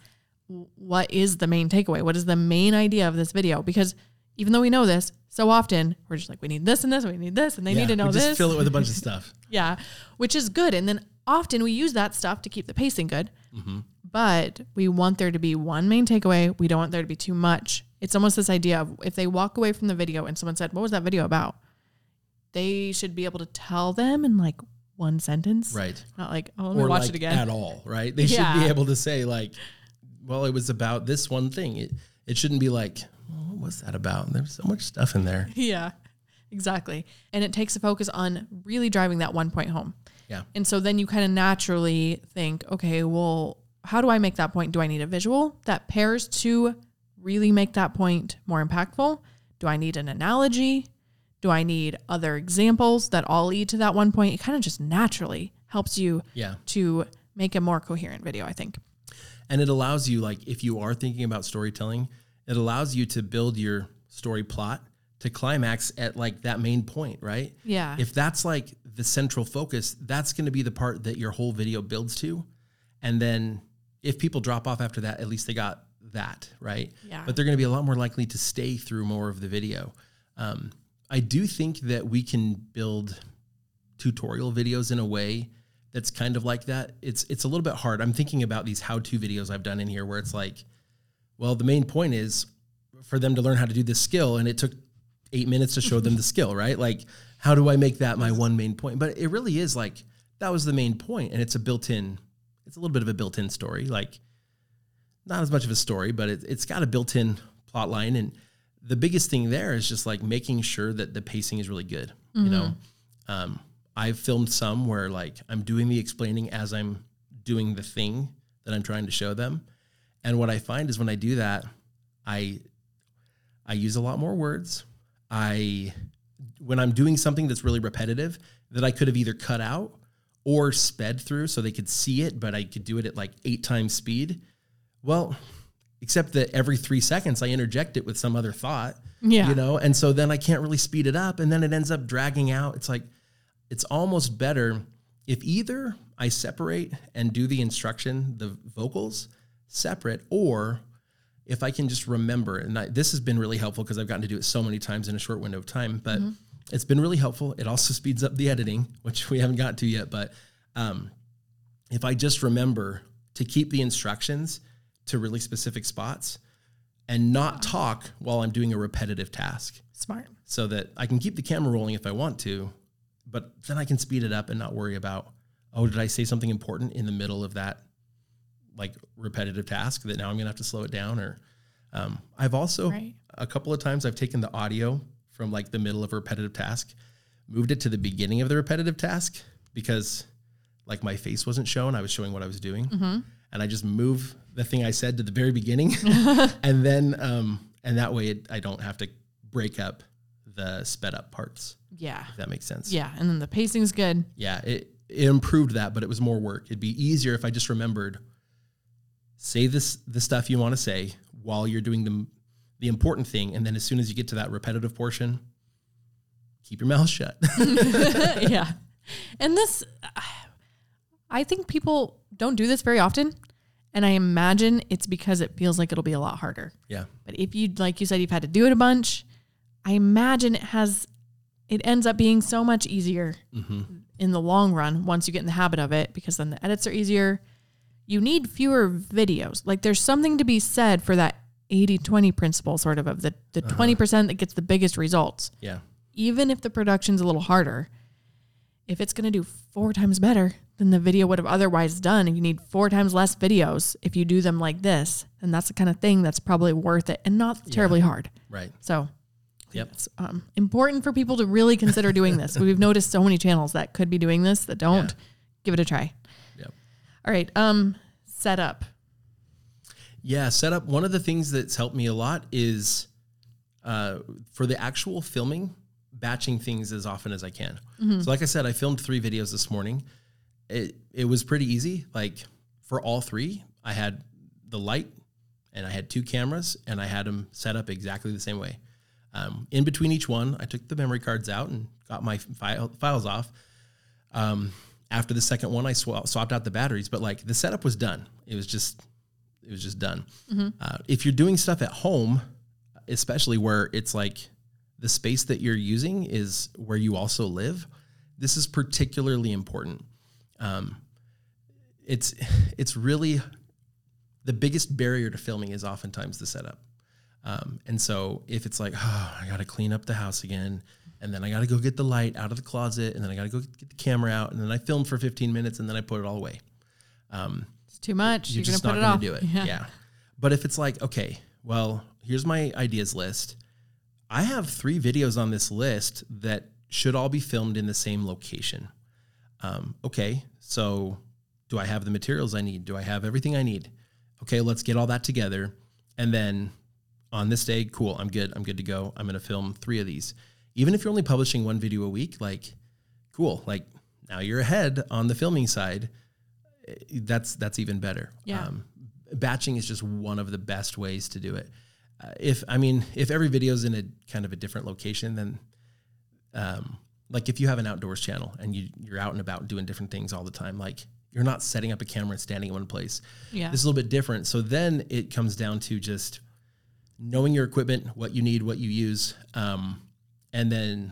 Speaker 1: w- what is the main takeaway? What is the main idea of this video? Because even though we know this, so often we're just like we need this and this, we need this, and they need to know
Speaker 2: we just
Speaker 1: this.
Speaker 2: fill it with a bunch of stuff.
Speaker 1: Yeah, which is good. And then often we use that stuff to keep the pacing good. Mm-hmm. But we want there to be one main takeaway. We don't want there to be too much. It's almost this idea of if they walk away from the video and someone said, What was that video about? They should be able to tell them in like one sentence.
Speaker 2: Right.
Speaker 1: Not like, Oh, let me
Speaker 2: or
Speaker 1: watch
Speaker 2: like
Speaker 1: it again.
Speaker 2: at all, right? They should be able to say like, "Well, it was about this one thing." It it shouldn't be like, well, "What was that about?" There's so much stuff in there.
Speaker 1: Yeah, exactly. And it takes a focus on really driving that one point home.
Speaker 2: Yeah,
Speaker 1: And so then you kind of naturally think, okay, well, how do I make that point? Do I need a visual that pairs to really make that point more impactful? Do I need an analogy? Do I need other examples that all lead to that one point? It kind of just naturally helps you
Speaker 2: yeah,
Speaker 1: to make a more coherent video, I think.
Speaker 2: and it allows you like if you are thinking about storytelling, it allows you to build your story plot to climax at like that main point, right?
Speaker 1: Yeah.
Speaker 2: If that's like the central focus, that's going to be the part that your whole video builds to. And then if people drop off after that, at least they got that, right?
Speaker 1: Yeah.
Speaker 2: But they're going to be a lot more likely to stay through more of the video. Um, I do think that we can build tutorial videos in a way that's kind of like that. It's it's a little bit hard. I'm thinking about these how-to videos I've done in here where it's like, well, the main point is for them to learn how to do this skill, and it took eight minutes to show them the skill, right? Like, how do I make that my one main point? But it really is like that was the main point, and it's a built-in. It's a little bit of a built-in story, like not as much of a story, but it, it's got a built-in plot line, and the biggest thing there is just like making sure that the pacing is really good. You know, um, I've filmed some where like I'm doing the explaining as I'm doing the thing that I'm trying to show them, and what I find is when I do that, I I use a lot more words. I when I'm doing something that's really repetitive that I could have either cut out or sped through so they could see it, but I could do it at like eight times speed. Well, except that every three seconds I interject it with some other thought.
Speaker 1: Yeah.
Speaker 2: You know, and so then I can't really speed it up and then it ends up dragging out. It's like it's almost better if either I separate and do the instruction, the vocals separate, or if I can just remember, and I, this has been really helpful because I've gotten to do it so many times in a short window of time, but mm-hmm. It's been really helpful. It also speeds up the editing, which we haven't got to yet. But um, if I just remember to keep the instructions to really specific spots and not talk while I'm doing a repetitive task
Speaker 1: Smart.
Speaker 2: so that I can keep the camera rolling if I want to, but then I can speed it up and not worry about, oh, did I say something important in the middle of that like repetitive task that now I'm gonna have to slow it down? Or um, I've also
Speaker 1: Right.
Speaker 2: a couple of times I've taken the audio from like the middle of a repetitive task, moved it to the beginning of the repetitive task because like my face wasn't shown, I was showing what I was doing, and I just move the thing I said to the very beginning, and then um, and that way it, I don't have to break up the sped up parts.
Speaker 1: Yeah.
Speaker 2: If that makes sense.
Speaker 1: Yeah. And then the pacing's good.
Speaker 2: Yeah, it, it improved that, but it was more work. It'd be easier if I just remembered say this the stuff you want to say while you're doing the the important thing, and then as soon as you get to that repetitive portion, keep your mouth shut.
Speaker 1: yeah. And this, I think people don't do this very often. And I imagine it's because it feels like it'll be a lot harder.
Speaker 2: yeah,
Speaker 1: But if you, like you said, you've had to do it a bunch, I imagine it has, it ends up being so much easier mm-hmm. in the long run once you get in the habit of it because then the edits are easier. You need fewer videos. Like there's something to be said for that 80 20 principle, sort of, of the, the 20% that gets the biggest results
Speaker 2: yeah,
Speaker 1: even if the production's a little harder, if it's going to do four times better than the video would have otherwise done, if you need four times less videos, if you do them like this, then that's the kind of thing that's probably worth it and not terribly hard.
Speaker 2: right.
Speaker 1: So,
Speaker 2: Yep.
Speaker 1: it's um, important for people to really consider doing this. We've noticed so many channels that could be doing this that don't.
Speaker 2: Yeah.
Speaker 1: Give it a try.
Speaker 2: Yep.
Speaker 1: All right. Um, setup.
Speaker 2: Yeah, setup. One of the things that's helped me a lot is uh, for the actual filming, batching things as often as I can. So, like I said, I filmed three videos this morning, it it was pretty easy. Like for all three, I had the light, and I had two cameras, and I had them set up exactly the same way. Um, in between each one, I took the memory cards out and got my file, files off. Um, after the second one, I sw- swapped out the batteries, but like the setup was done. It was just, it was just done. Uh, if you're doing stuff at home, especially where it's like the space that you're using is where you also live, this is particularly important. Um, it's it's really the biggest barrier to filming is oftentimes the setup. Um, and so if it's like, oh, I got to clean up the house again, and then I got to go get the light out of the closet, and then I got to go get the camera out, and then I film for 15 minutes, and then I put it all away. Um,
Speaker 1: too much.
Speaker 2: you're,
Speaker 1: You're,
Speaker 2: just
Speaker 1: gonna
Speaker 2: not
Speaker 1: put it
Speaker 2: going to do it. Yeah. But if it's like, okay, well, here's my ideas list. I have three videos on this list that should all be filmed in the same location. Um, okay, so do I have the materials I need? Do I have everything I need? Okay, let's get all that together. And then on this day, cool, I'm good. I'm good to go. I'm going to film three of these. Even if you're only publishing one video a week, like, cool. Like, now you're ahead on the filming side. That's that's even better.
Speaker 1: Yeah.
Speaker 2: Um, batching is just one of the best ways to do it. Uh, if I mean, if every video is in a kind of a different location, then um, like if you have an outdoors channel and you you're out and about doing different things all the time, like you're not setting up a camera and standing in one place.
Speaker 1: Yeah.
Speaker 2: This is a little bit different. So then it comes down to just knowing your equipment, what you need, what you use, um, and then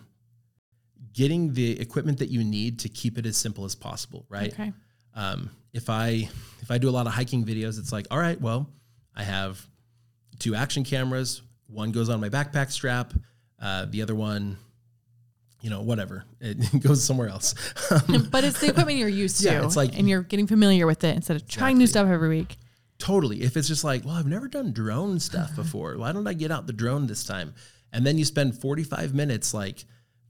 Speaker 2: getting the equipment that you need to keep it as simple as possible, right?
Speaker 1: Okay.
Speaker 2: Um, if I if I do a lot of hiking videos, it's like, all right, well, I have two action cameras. One goes on my backpack strap. Uh, the other one, you know, whatever, it goes somewhere else.
Speaker 1: but it's the equipment you're used to.
Speaker 2: Yeah, it's like-
Speaker 1: and you're getting familiar with it instead of trying new stuff every week.
Speaker 2: totally. If it's just like, well, I've never done drone stuff before. Why don't I get out the drone this time? And then you spend 45 minutes like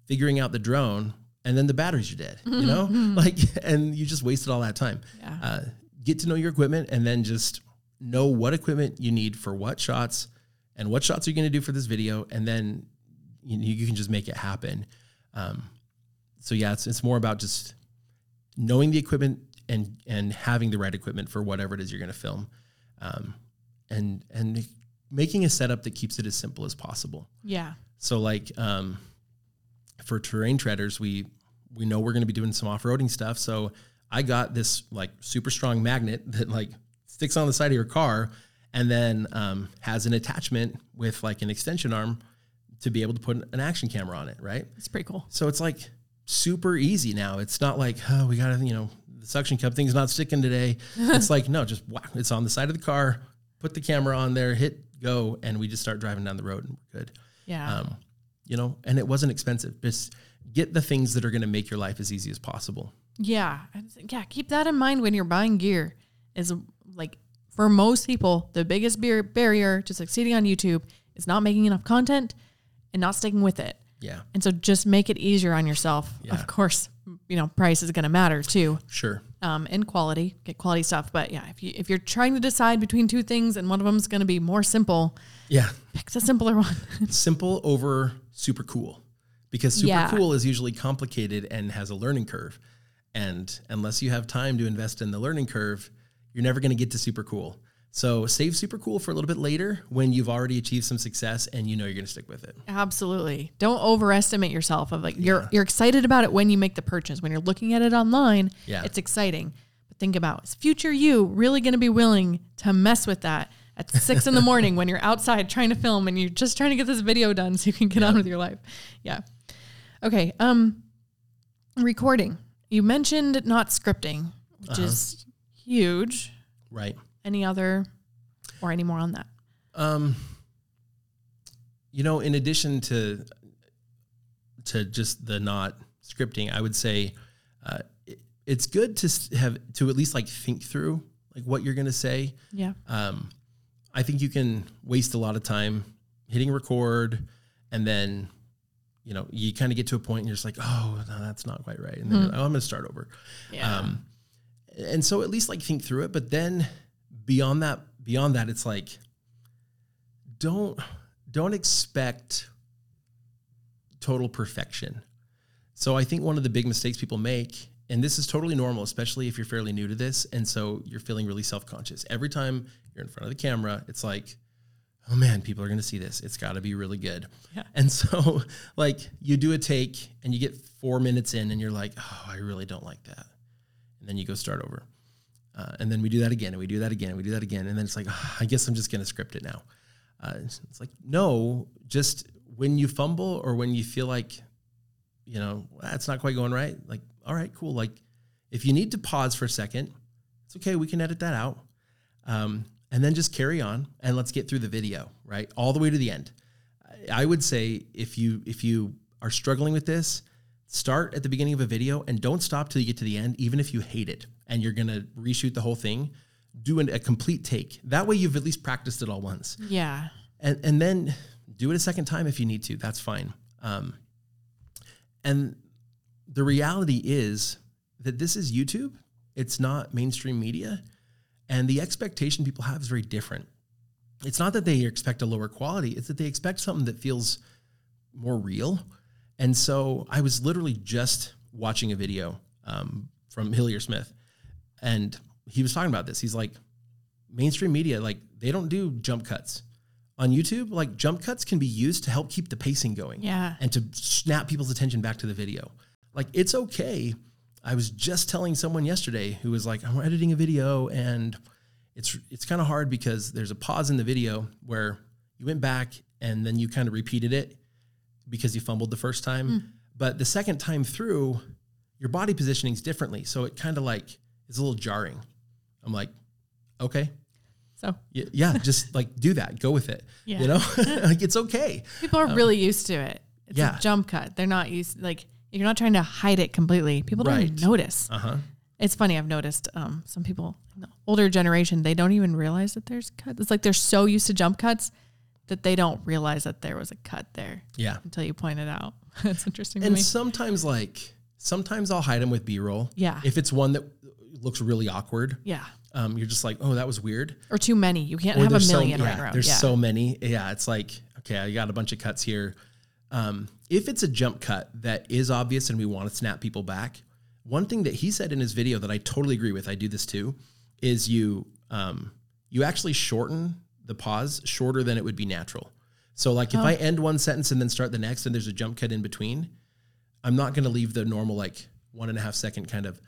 Speaker 2: figuring out the drone, and then the batteries are dead. You know, like, and you just wasted all that time.
Speaker 1: Yeah.
Speaker 2: Uh, get to know your equipment, and then just know what equipment you need for what shots, and what shots are you going to do for this video, and then you, you can just make it happen. Um, so yeah, it's it's more about just knowing the equipment and and having the right equipment for whatever it is you're going to film, um, and and making a setup that keeps it as simple as possible.
Speaker 1: Yeah.
Speaker 2: So like um, for terrain treaders, we we know we're going to be doing some off roading stuff. So I got this like super strong magnet that like sticks on the side of your car, and then um, has an attachment with like an extension arm to be able to put an action camera on it, right?
Speaker 1: It's pretty cool.
Speaker 2: So it's like super easy now. It's not like, oh, we got to, you know, the suction cup thing's not sticking today. it's like, no, just. It's on the side of the car, put the camera on there, hit go, and we just start driving down the road and we're good.
Speaker 1: Yeah.
Speaker 2: Um, you know, and it wasn't expensive. Just get the things that are going to make your life as easy as possible.
Speaker 1: Yeah. Yeah. Keep that in mind when you're buying gear. Is like for most people, the biggest bar- barrier to succeeding on YouTube is not making enough content and not sticking with it.
Speaker 2: Yeah,
Speaker 1: And so just make it easier on yourself.
Speaker 2: Yeah.
Speaker 1: Of course, you know, price is going to matter too.
Speaker 2: sure.
Speaker 1: Um, and quality, get quality stuff. But yeah, if you if you're trying to decide between two things and one of them is going to be more simple,
Speaker 2: Yeah.
Speaker 1: pick the simpler one.
Speaker 2: Simple over super cool because super
Speaker 1: Yeah.
Speaker 2: cool is usually complicated and has a learning curve. And unless you have time to invest in the learning curve, you're never going to get to super cool. So save super cool for a little bit later when you've already achieved some success and you know you're going to stick with it.
Speaker 1: Absolutely. Don't overestimate yourself of like you're you're excited about it when you make the purchase. When you're looking at it online,
Speaker 2: Yeah.
Speaker 1: it's exciting. But think about is future you really going to be willing to mess with that at six in the morning when you're outside trying to film and you're just trying to get this video done so you can get on with your life. Yeah. Okay. Um recording. You mentioned not scripting, which
Speaker 2: Uh-huh.
Speaker 1: is huge.
Speaker 2: Right.
Speaker 1: Any other or any more on that?
Speaker 2: Um, you know, in addition to to just the not scripting, I would say uh, it, it's good to have to at least like think through like what you're going to say.
Speaker 1: Yeah.
Speaker 2: Um, I think you can waste a lot of time hitting record, and then you know you kind of get to a point and you're just like, oh, no, that's not quite right, and then you're like, oh, I'm going to start over.
Speaker 1: Yeah.
Speaker 2: Um, and so at least like think through it, but then beyond that, beyond that, it's like don't don't expect total perfection. So I think one of the big mistakes people make and this is totally normal, especially if you're fairly new to this. And so you're feeling really self conscious. Every time you're in front of the camera, it's like, oh man, people are going to see this. It's got to be really good.
Speaker 1: Yeah.
Speaker 2: And so, like, you do a take and you get four minutes in and you're like, oh, I really don't like that. And then you go start over. Uh, and then we do that again and we do that again and we do that again. And then it's like, oh, I guess I'm just going to script it now. Uh, it's, it's like, no, just when you fumble or when you feel like, you know, that's not quite going right, like, all right, cool. Like, if you need to pause for a second, it's okay. We can edit that out. Um, and then just carry on and let's get through the video, right? All the way to the end. I would say if you if you are struggling with this, start at the beginning of a video and don't stop till you get to the end, even if you hate it and you're gonna reshoot the whole thing. Do an, a complete take. That way, you've at least practiced it all once,
Speaker 1: Yeah.
Speaker 2: and and then do it a second time if you need to. That's fine. Um, and the reality is that this is YouTube. It's not mainstream media, and the expectation people have is very different. It's not that they expect a lower quality; it's that they expect something that feels more real. And so I was literally just watching a video um, from Hillier Smith, and he was talking about this. He's like, mainstream media, like they don't do jump cuts on YouTube. Like jump cuts can be used to help keep the pacing going,
Speaker 1: Yeah.
Speaker 2: and to snap people's attention back to the video. Like it's okay. I was just telling someone yesterday who was like, I'm editing a video and it's it's kind of hard because there's a pause in the video where you went back and then you kind of repeated it because you fumbled the first time. Hmm. But the second time through, your body positioning is differently. So it kind of like is a little jarring. I'm like, okay.
Speaker 1: So
Speaker 2: Y- Yeah, just like do that. Go with it.
Speaker 1: Yeah.
Speaker 2: You know, like it's okay.
Speaker 1: people are um, really used to it. It's
Speaker 2: yeah.
Speaker 1: a jump cut. They're not used like you're not trying to hide it completely. People don't even notice.
Speaker 2: Uh huh.
Speaker 1: It's funny. I've noticed um, some people, in the older generation, they don't even realize that there's cuts. It's like they're so used to jump cuts that they don't realize that there was a cut there
Speaker 2: Yeah.
Speaker 1: until you point it out. That's interesting to
Speaker 2: And
Speaker 1: me.
Speaker 2: sometimes, like, sometimes I'll hide them with B roll.
Speaker 1: Yeah.
Speaker 2: If it's one that looks really awkward,
Speaker 1: Yeah.
Speaker 2: um, you're just like, oh, that was weird.
Speaker 1: Or too many. You can't
Speaker 2: Or
Speaker 1: have a
Speaker 2: there's so-
Speaker 1: million
Speaker 2: yeah,
Speaker 1: right around.
Speaker 2: There's
Speaker 1: yeah.
Speaker 2: so many. Yeah, it's like, okay, I got a bunch of cuts here. Um, if it's a jump cut that is obvious and we want to snap people back, one thing that he said in his video that I totally agree with, I do this too, is you um, you actually shorten the pause shorter than it would be natural. So like if
Speaker 1: Oh.
Speaker 2: I end one sentence and then start the next and there's a jump cut in between, I'm not going to leave the normal like one and a half second kind of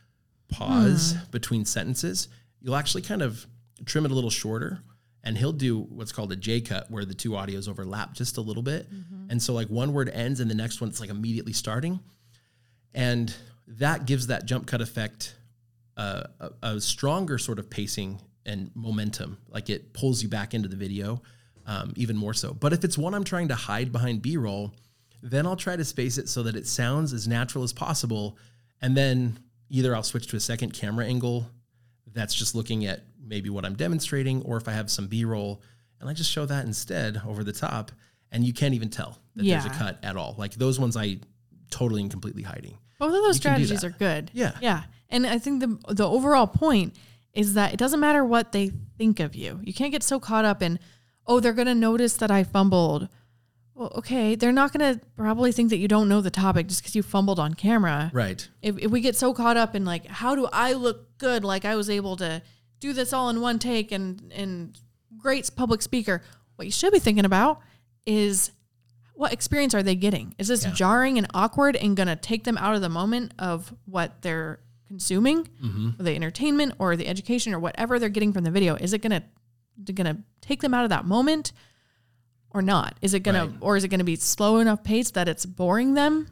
Speaker 2: pause
Speaker 1: Hmm.
Speaker 2: between sentences. You'll actually kind of trim it a little shorter and he'll do what's called a J cut where the two audios overlap just a little bit.
Speaker 1: Mm-hmm.
Speaker 2: And so like one word ends and the next one's like immediately starting. And that gives that jump cut effect uh, a, a stronger sort of pacing and momentum. Like it pulls you back into the video um, even more so. But if it's one I'm trying to hide behind B roll, then I'll try to space it so that it sounds as natural as possible. And then either I'll switch to a second camera angle that's just looking at maybe what I'm demonstrating, or if I have some B roll and I just show that instead over the top, and you can't even tell that there's a cut at all. Like those ones I totally and completely hiding.
Speaker 1: Both of those
Speaker 2: You
Speaker 1: strategies are good.
Speaker 2: Yeah.
Speaker 1: Yeah. And I think the the overall point is that it doesn't matter what they think of you. You can't get so caught up in, oh, they're gonna notice that I fumbled. Well, okay, they're not gonna probably think that you don't know the topic just because you fumbled on camera.
Speaker 2: Right.
Speaker 1: If, if we get so caught up in like, how do I look good? Like I was able to do this all in one take and and great public speaker. What you should be thinking about is what experience are they getting? Is this
Speaker 2: Yeah.
Speaker 1: jarring and awkward and going to take them out of the moment of what they're consuming,
Speaker 2: Mm-hmm.
Speaker 1: the entertainment or the education or whatever they're getting from the video? Is it going to going to take them out of that moment or not? Is it going
Speaker 2: Right.
Speaker 1: to or is it going to be slow enough pace that it's boring them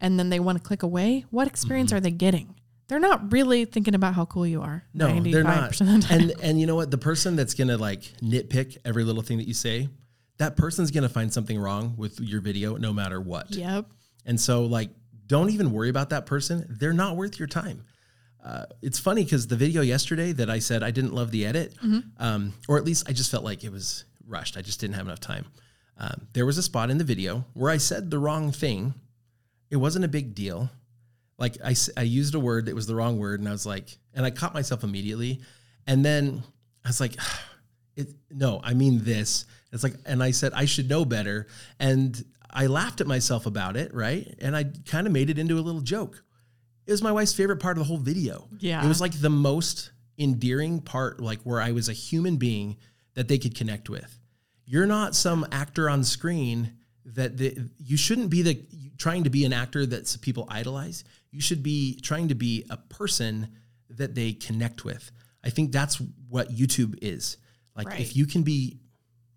Speaker 1: and then they want to click away? What experience are they getting? They're not really thinking about how cool you are.
Speaker 2: Mm-hmm. No, they're not.
Speaker 1: 95% of the time.
Speaker 2: And and you know what? The person that's gonna like nitpick every little thing that you say, that person's gonna find something wrong with your video no matter what.
Speaker 1: yep.
Speaker 2: And so like, don't even worry about that person. They're not worth your time. Uh, it's funny because the video yesterday that I said I didn't love the edit, um, or at least I just felt like it was rushed. I just didn't have enough time. Um, there was a spot in the video where I said the wrong thing. It wasn't a big deal. Like I, I used a word that was the wrong word, and I was like, and I caught myself immediately, and then I was like, it, no, I mean this. It's like, and I said I should know better, and I laughed at myself about it, right? And I kind of made it into a little joke. It was my wife's favorite part of the whole video.
Speaker 1: Yeah.
Speaker 2: It was like the most endearing part, like where I was a human being that they could connect with. You're not some actor on screen that the, you shouldn't be the trying to be an actor that people idolize. You should be trying to be a person that they connect with. I think that's what YouTube is. Like
Speaker 1: Right.
Speaker 2: if you can be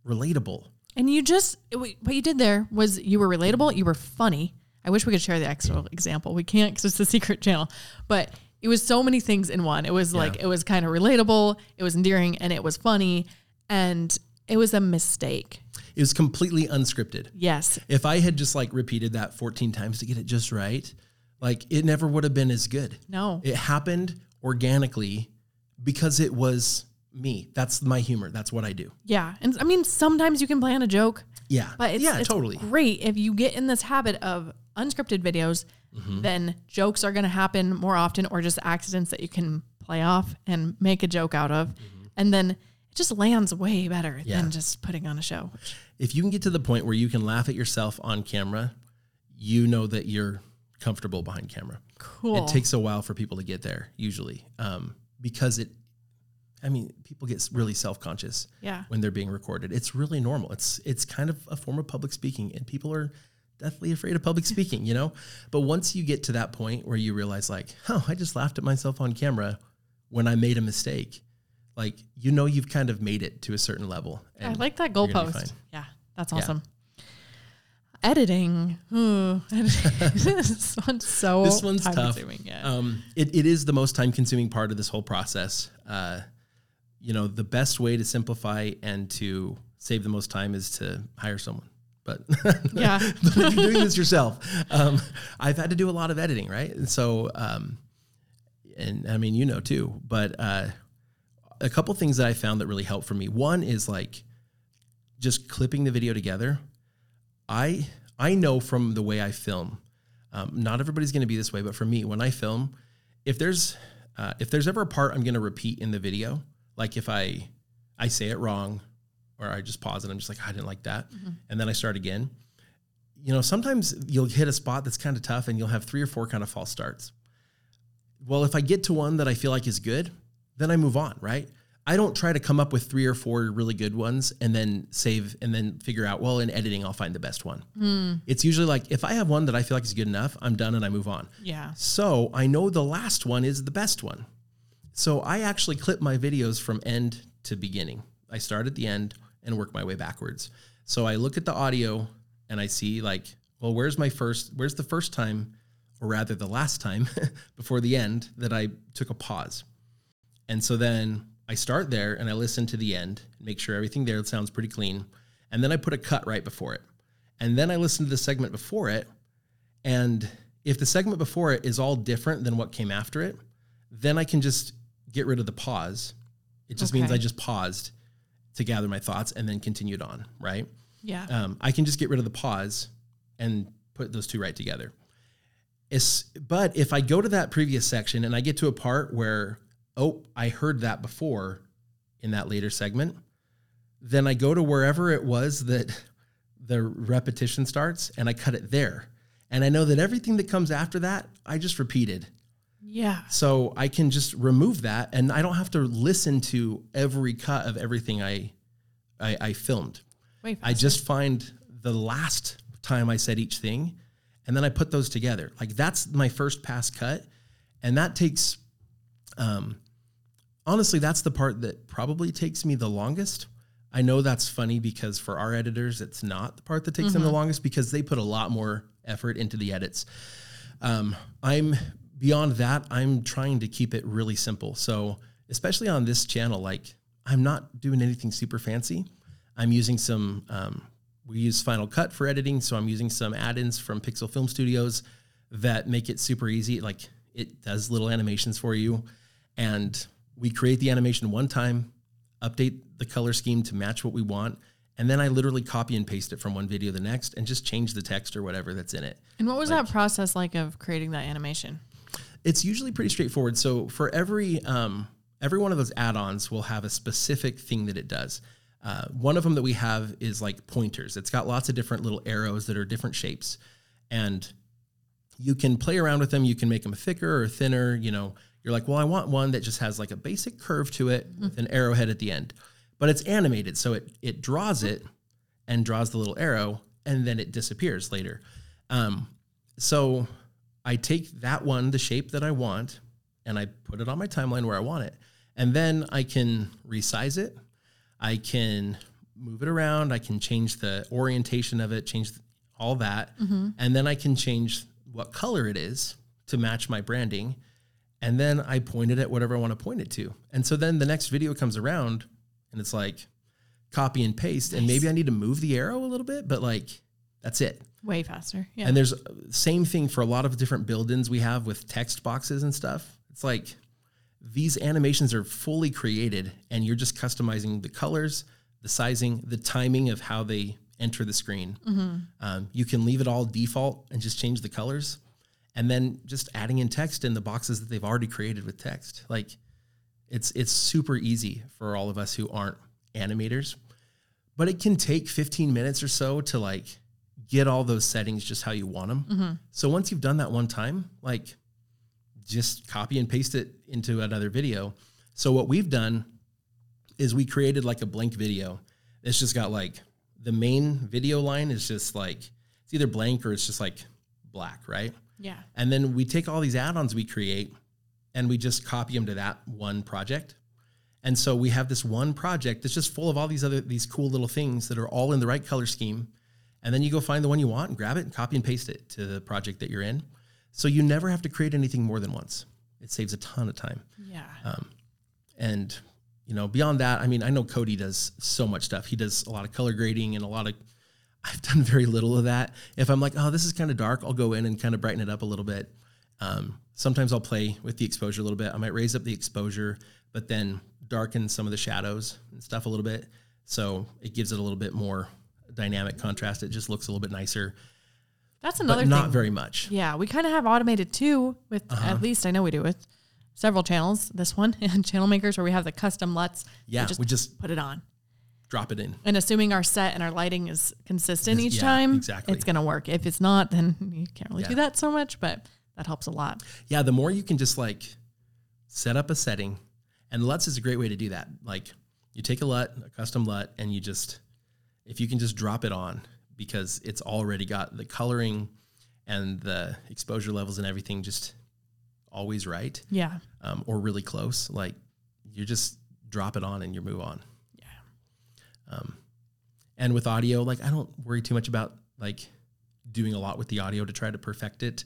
Speaker 2: relatable.
Speaker 1: And you just what you did there was you were relatable, you were funny. I wish we could share the actual example. We can't because it's a secret channel. But it was so many things in one. It was like it was kind of relatable, it was endearing, and it was funny, and it was a mistake.
Speaker 2: It was completely unscripted.
Speaker 1: Yes,
Speaker 2: If I had just like repeated that 14 times to get it just right, like it never would have been as good.
Speaker 1: no,
Speaker 2: It happened organically because it was me. That's my humor. That's what I do.
Speaker 1: yeah. And I mean, sometimes you can plan a joke,
Speaker 2: Yeah.
Speaker 1: but it's,
Speaker 2: yeah,
Speaker 1: it's
Speaker 2: totally.
Speaker 1: great if you get in this habit of unscripted videos.
Speaker 2: Mm-hmm.
Speaker 1: Then jokes are going to happen more often, or just accidents that you can play off and make a joke out of, and then it just lands way better
Speaker 2: Mm-hmm. Yeah.
Speaker 1: than just putting on a show.
Speaker 2: If you can get to the point where you can laugh at yourself on camera, you know that you're comfortable behind camera.
Speaker 1: Cool.
Speaker 2: It takes a while for people to get there, usually, um, because it. I mean, people get really self conscious
Speaker 1: yeah.
Speaker 2: when they're being recorded. It's really normal. It's it's kind of a form of public speaking, and people are deathly afraid of public speaking, you know. But once you get to that point where you realize, like, oh, I just laughed at myself on camera when I made a mistake, like you know, you've kind of made it to a certain level.
Speaker 1: I like that goalpost. Yeah, that's awesome. Editing. Ooh, this one's so
Speaker 2: This one's tough.
Speaker 1: time-consuming, Yeah.
Speaker 2: Um, it, it is the most time consuming part of this whole process. Uh, you know, the best way to simplify and to save the most time is to hire someone. But
Speaker 1: Yeah.
Speaker 2: but if you're doing this yourself, um, I've had to do a lot of editing, right? And so, um, and I mean, you know too, but uh, a couple things that I found that really helped for me. One is like just clipping the video together. I I know from the way I film, um, not everybody's going to be this way, but for me, when I film, if there's uh, if there's ever a part I'm going to repeat in the video, like if I I say it wrong, or I just pause and I'm just like I didn't like that, and then I start again. You know, sometimes you'll hit a spot that's kind of tough, and you'll have three or four kind of false starts. Well, if I get to one that I feel like is good, then I move on, right? I don't try to come up with three or four really good ones and then save and then figure out, well, in editing, I'll find the best one. Hmm. It's usually like if I have one that I feel like is good enough, I'm done and I move on.
Speaker 1: yeah.
Speaker 2: So I know the last one is the best one. So I actually clip my videos from end to beginning. I start at the end and work my way backwards. So I look at the audio and I see like, well, where's my first, where's the first time, or rather the last time before the end that I took a pause. And so then I start there and I listen to the end, make sure everything there sounds pretty clean. And then I put a cut right before it. And then I listen to the segment before it. And if the segment before it is all different than what came after it, then I can just get rid of the pause. It just means I just paused to gather my thoughts and then continued on, right?
Speaker 1: Yeah.
Speaker 2: um, I can just get rid of the pause and put those two right together. It's, but if I go to that previous section and I get to a part where, oh, I heard that before in that later segment, then I go to wherever it was that the repetition starts and I cut it there. And I know that everything that comes after that, I just repeated.
Speaker 1: yeah.
Speaker 2: So I can just remove that and I don't have to listen to every cut of everything I, I, I filmed.
Speaker 1: Wait.
Speaker 2: I just find the last time I said each thing and then I put those together. Like that's my first pass cut. And that takes, um, honestly, that's the part that probably takes me the longest. I know that's funny because for our editors, it's not the part that takes them the longest because they put a lot more effort into the edits. Um, I'm beyond that, I'm trying to keep it really simple. So, especially on this channel, like I'm not doing anything super fancy. I'm using some, um, we use Final Cut for editing. So, I'm using some add ins from Pixel Film Studios that make it super easy. Like it does little animations for you. And we create the animation one time, update the color scheme to match what we want. And then I literally copy and paste it from one video to the next and just change the text or whatever that's in it.
Speaker 1: And what was that process like of creating that animation?
Speaker 2: It's usually pretty straightforward. So for every um, every one of those add-ons will have a specific thing that it does. Uh, one of them that we have is like pointers. It's got lots of different little arrows that are different shapes, and you can play around with them. You can make them thicker or thinner. You know, you're like, well, I want one that just has like a basic curve to it with an arrowhead at the end, but it's animated, so it it draws it and draws the little arrow, and then it disappears later. Um, so I take that one, the shape that I want, and I put it on my timeline where I want it, and then I can resize it. I can move it around. I can change the orientation of it, change all that, and then I can change what color it is to match my branding. And then I point it at whatever I want to point it to. And so then the next video comes around and it's like copy and paste. And maybe I need to move the arrow a little bit, but like that's it.
Speaker 1: Way faster. Yeah.
Speaker 2: And there's same thing for a lot of different build-ins we have with text boxes and stuff. It's like these animations are fully created and you're just customizing the colors, the sizing, the timing of how they enter the screen. Um, you can leave it all default and just change the colors and then just adding in text in the boxes that they've already created with text. Like it's it's super easy for all of us who aren't animators. But it can take 15 minutes or so to like get all those settings just how you want them. Mm-hmm. So once you've done that one time, like just copy and paste it into another video. So what we've done is we created like a blank video. It's just got like the main video line is just like it's either blank or it's just like black, right?
Speaker 1: Yeah.
Speaker 2: And then we take all these add-ons we create and we just copy them to that one project. And so we have this one project that's just full of all these other these cool little things that are all in the right color scheme. And then you go find the one you want and grab it and copy and paste it to the project that you're in. So you never have to create anything more than once. It saves a ton of time.
Speaker 1: Yeah.
Speaker 2: Um, and you know, beyond that, I mean, I know Cody does so much stuff. He does a lot of color grading and a lot of I've done very little of that. If I'm like, oh, this is kind of dark, I'll go in and kind of brighten it up a little bit. Um, sometimes I'll play with the exposure a little bit. I might raise up the exposure, but then darken some of the shadows and stuff a little bit. So it gives it a little bit more dynamic contrast. It just looks a little bit nicer,
Speaker 1: That's
Speaker 2: but
Speaker 1: another
Speaker 2: not
Speaker 1: thing.
Speaker 2: very much.
Speaker 1: Yeah, we kind of have automated too with
Speaker 2: Uh-huh.
Speaker 1: at least I know we do with several channels. This one and channel makers where we have the custom LUTs.
Speaker 2: Yeah,
Speaker 1: just
Speaker 2: we just
Speaker 1: put it on.
Speaker 2: Drop it in.
Speaker 1: And assuming our set and our lighting is consistent each
Speaker 2: yeah,
Speaker 1: time,
Speaker 2: exactly.
Speaker 1: it's gonna work. If it's not, then you can't really do that so much, but that helps a lot.
Speaker 2: Yeah, the more you can just like set up a setting, and LUTs is a great way to do that. Like you take a LUT, a custom LUT, and you just, if you can just drop it on because it's already got the coloring and the exposure levels and everything just always right
Speaker 1: Yeah.
Speaker 2: um, or really close, like you just drop it on and you move on. Um, and with audio, like I don't worry too much about like doing a lot with the audio to try to perfect it.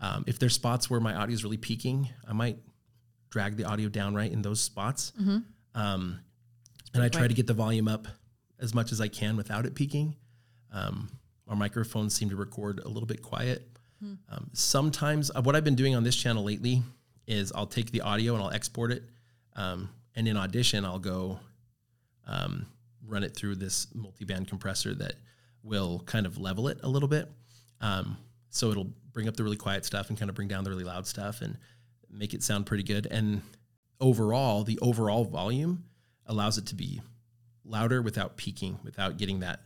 Speaker 2: Um, if there's spots where my audio is really peaking, I might drag the audio down right in those spots. Um, and I try to get the volume up as much as I can without it peaking. Um, our microphones seem to record a little bit quiet. Um, sometimes uh, what I've been doing on this channel lately is I'll take the audio and I'll export it. Um, and in Audition, I'll go um, run it through this multi-band compressor that will kind of level it a little bit. Um, so it'll bring up the really quiet stuff and kind of bring down the really loud stuff and make it sound pretty good. And overall, the overall volume allows it to be louder without peaking, without getting that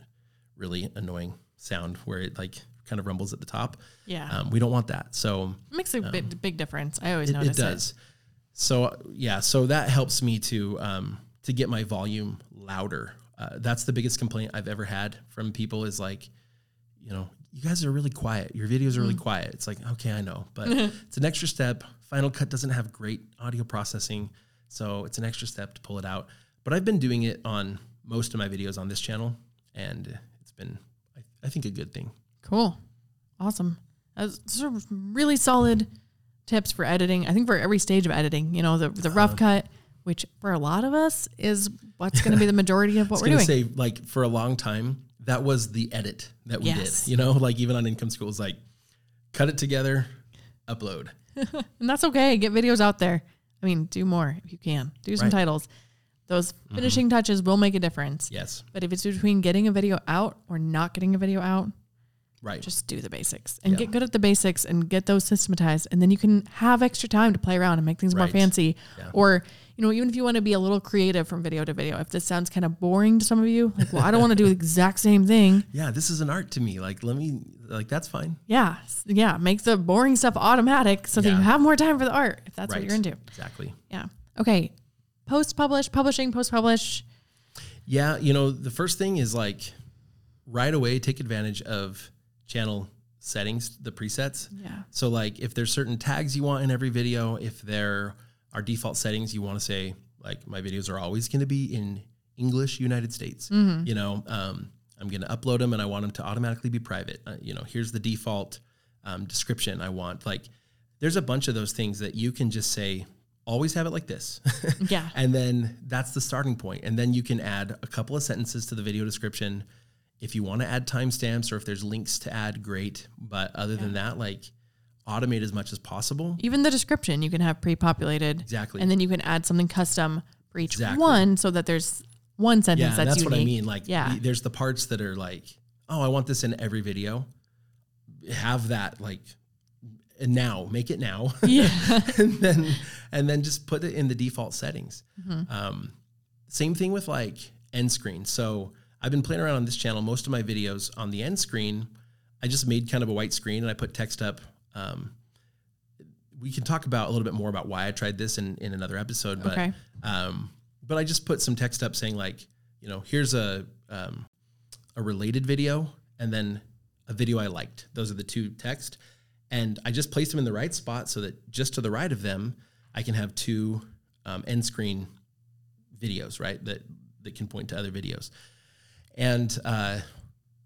Speaker 2: really annoying sound where it like kind of rumbles at the top.
Speaker 1: Yeah.
Speaker 2: Um, we don't want that. So
Speaker 1: it makes a big, big difference. I always
Speaker 2: it, it
Speaker 1: notice
Speaker 2: does. So uh, yeah, so that helps me to um, to get my volume louder. Uh, that's the biggest complaint I've ever had from people is like, you know, you guys are really quiet. Your videos are really quiet. It's like, okay, I know, but it's an extra step. Final Cut doesn't have great audio processing, so it's an extra step to pull it out. But I've been doing it on most of my videos on this channel, and it's been, I, I think, a good thing.
Speaker 1: Cool. Awesome. Those are really solid tips for editing. I think for every stage of editing, you know, the, the rough
Speaker 2: Uh-huh.
Speaker 1: cut, which for a lot of us is what's going to be the majority of what we're doing.
Speaker 2: say, like for a long time, that was the edit that we
Speaker 1: Yes.
Speaker 2: did. You know, like even on income schools, like cut it together, upload.
Speaker 1: and that's okay. Get videos out there. I mean, do more if you can. Do some
Speaker 2: Right. Mm-hmm.
Speaker 1: titles. Those finishing touches will make a difference.
Speaker 2: Yes,
Speaker 1: But if it's between getting a video out or not getting a video out,
Speaker 2: right.
Speaker 1: just do the basics and
Speaker 2: Yeah.
Speaker 1: get good at the basics and get those systematized and then you can have extra time to play around and make things more fancy
Speaker 2: Yeah.
Speaker 1: or you know, even if you want to be a little creative from video to video, if this sounds kind of boring to some of you, like, well, I don't want to do the exact same thing.
Speaker 2: Yeah, this is an art to me. Like, let me, like, that's fine.
Speaker 1: Yeah. Yeah. Make the boring stuff automatic so that you have more time for the art if that's
Speaker 2: right.
Speaker 1: what you're into.
Speaker 2: Exactly.
Speaker 1: Yeah. Okay. Post publish, publishing, post publish.
Speaker 2: Yeah, you know, the first thing is like right away take advantage of channel settings, the presets.
Speaker 1: Yeah.
Speaker 2: So like if there's certain tags you want in every video, if there are default settings you want to say like my videos are always going to be in English United States. You know, um, I'm going to upload them and I want them to automatically be private. Uh, you know, here's the default um, description I want. Like there's a bunch of those things that you can just say always have it like this.
Speaker 1: Yeah.
Speaker 2: And then that's the starting point. And then you can add a couple of sentences to the video description. If you want to add timestamps or if there's links to add, great. But other than that, like automate as much as possible.
Speaker 1: Even the description you can have pre populated.
Speaker 2: Exactly.
Speaker 1: And then you can add something custom for each
Speaker 2: Exactly.
Speaker 1: one so that there's one sentence
Speaker 2: yeah,
Speaker 1: that's,
Speaker 2: that's, what I mean. Like,
Speaker 1: Yeah.
Speaker 2: the- there's the parts that are like, oh, I want this in every video. Have that like and now, make it now.
Speaker 1: Yeah.
Speaker 2: and then and then just put it in the default settings.
Speaker 1: Mm-hmm.
Speaker 2: Um, same thing with like end screen. So I've been playing around on this channel. Most of my videos on the end screen, I just made kind of a white screen and I put text up. Um, we can talk about a little bit more about why I tried this in, in another episode, but
Speaker 1: Okay.
Speaker 2: um, but I just put some text up saying like, you know, here's a um, a related video and then a video I liked. Those are the two text, and I just placed them in the right spot so that just to the right of them, I can have two um, end screen videos, right? That that can point to other videos, and uh,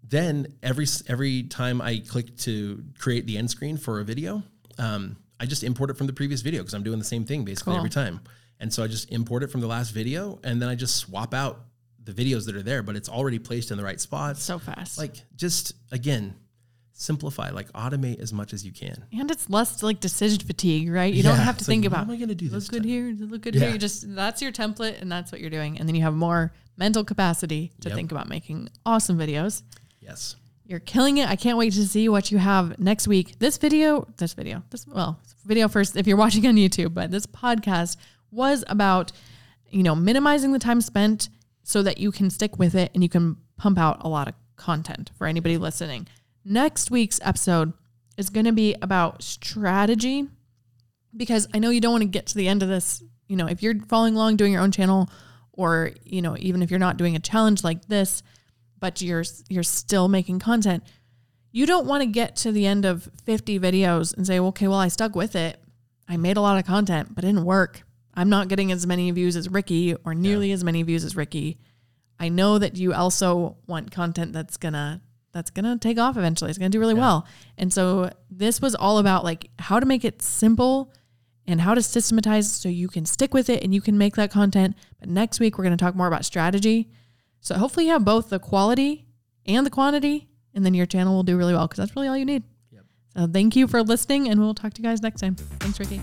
Speaker 2: then every every time I click to create the end screen for a video, um, I just import it from the previous video because I'm doing the same thing basically
Speaker 1: Cool.
Speaker 2: every time. And so I just import it from the last video, and then I just swap out the videos that are there, but it's already placed in the right spot.
Speaker 1: so fast.
Speaker 2: like just again, simplify, like automate as much as you can.
Speaker 1: and it's less like decision fatigue, right? You don't have to think
Speaker 2: like, what
Speaker 1: about
Speaker 2: am I gonna do
Speaker 1: look good
Speaker 2: time?
Speaker 1: here, look good
Speaker 2: Yeah.
Speaker 1: here. You just that's your template and that's what you're doing. And then you have more mental capacity to
Speaker 2: Yep.
Speaker 1: think about making awesome videos.
Speaker 2: Yes.
Speaker 1: You're killing it. I can't wait to see what you have next week. This video, this video, this well, video first if you're watching on YouTube, but this podcast was about you know, minimizing the time spent so that you can stick with it and you can pump out a lot of content for anybody listening. Next week's episode is going to be about strategy because I know you don't want to get to the end of this. You know, if you're following along doing your own channel or, you know, even if you're not doing a challenge like this, but you're you're still making content, you don't want to get to the end of 50 videos and say, okay, well, I stuck with it. I made a lot of content, but it didn't work. I'm not getting as many views as Ricky or nearly as many views as Ricky. I know that you also want content that's gonna that's gonna take off eventually. It's gonna do really well. And so this was all about like how to make it simple and how to systematize so you can stick with it and you can make that content. But next week we're gonna talk more about strategy. So hopefully you have both the quality and the quantity, and then your channel will do really well because that's really all you need.
Speaker 2: Yep.
Speaker 1: So thank you for listening, and we'll talk to you guys next time. Thanks, Ricky.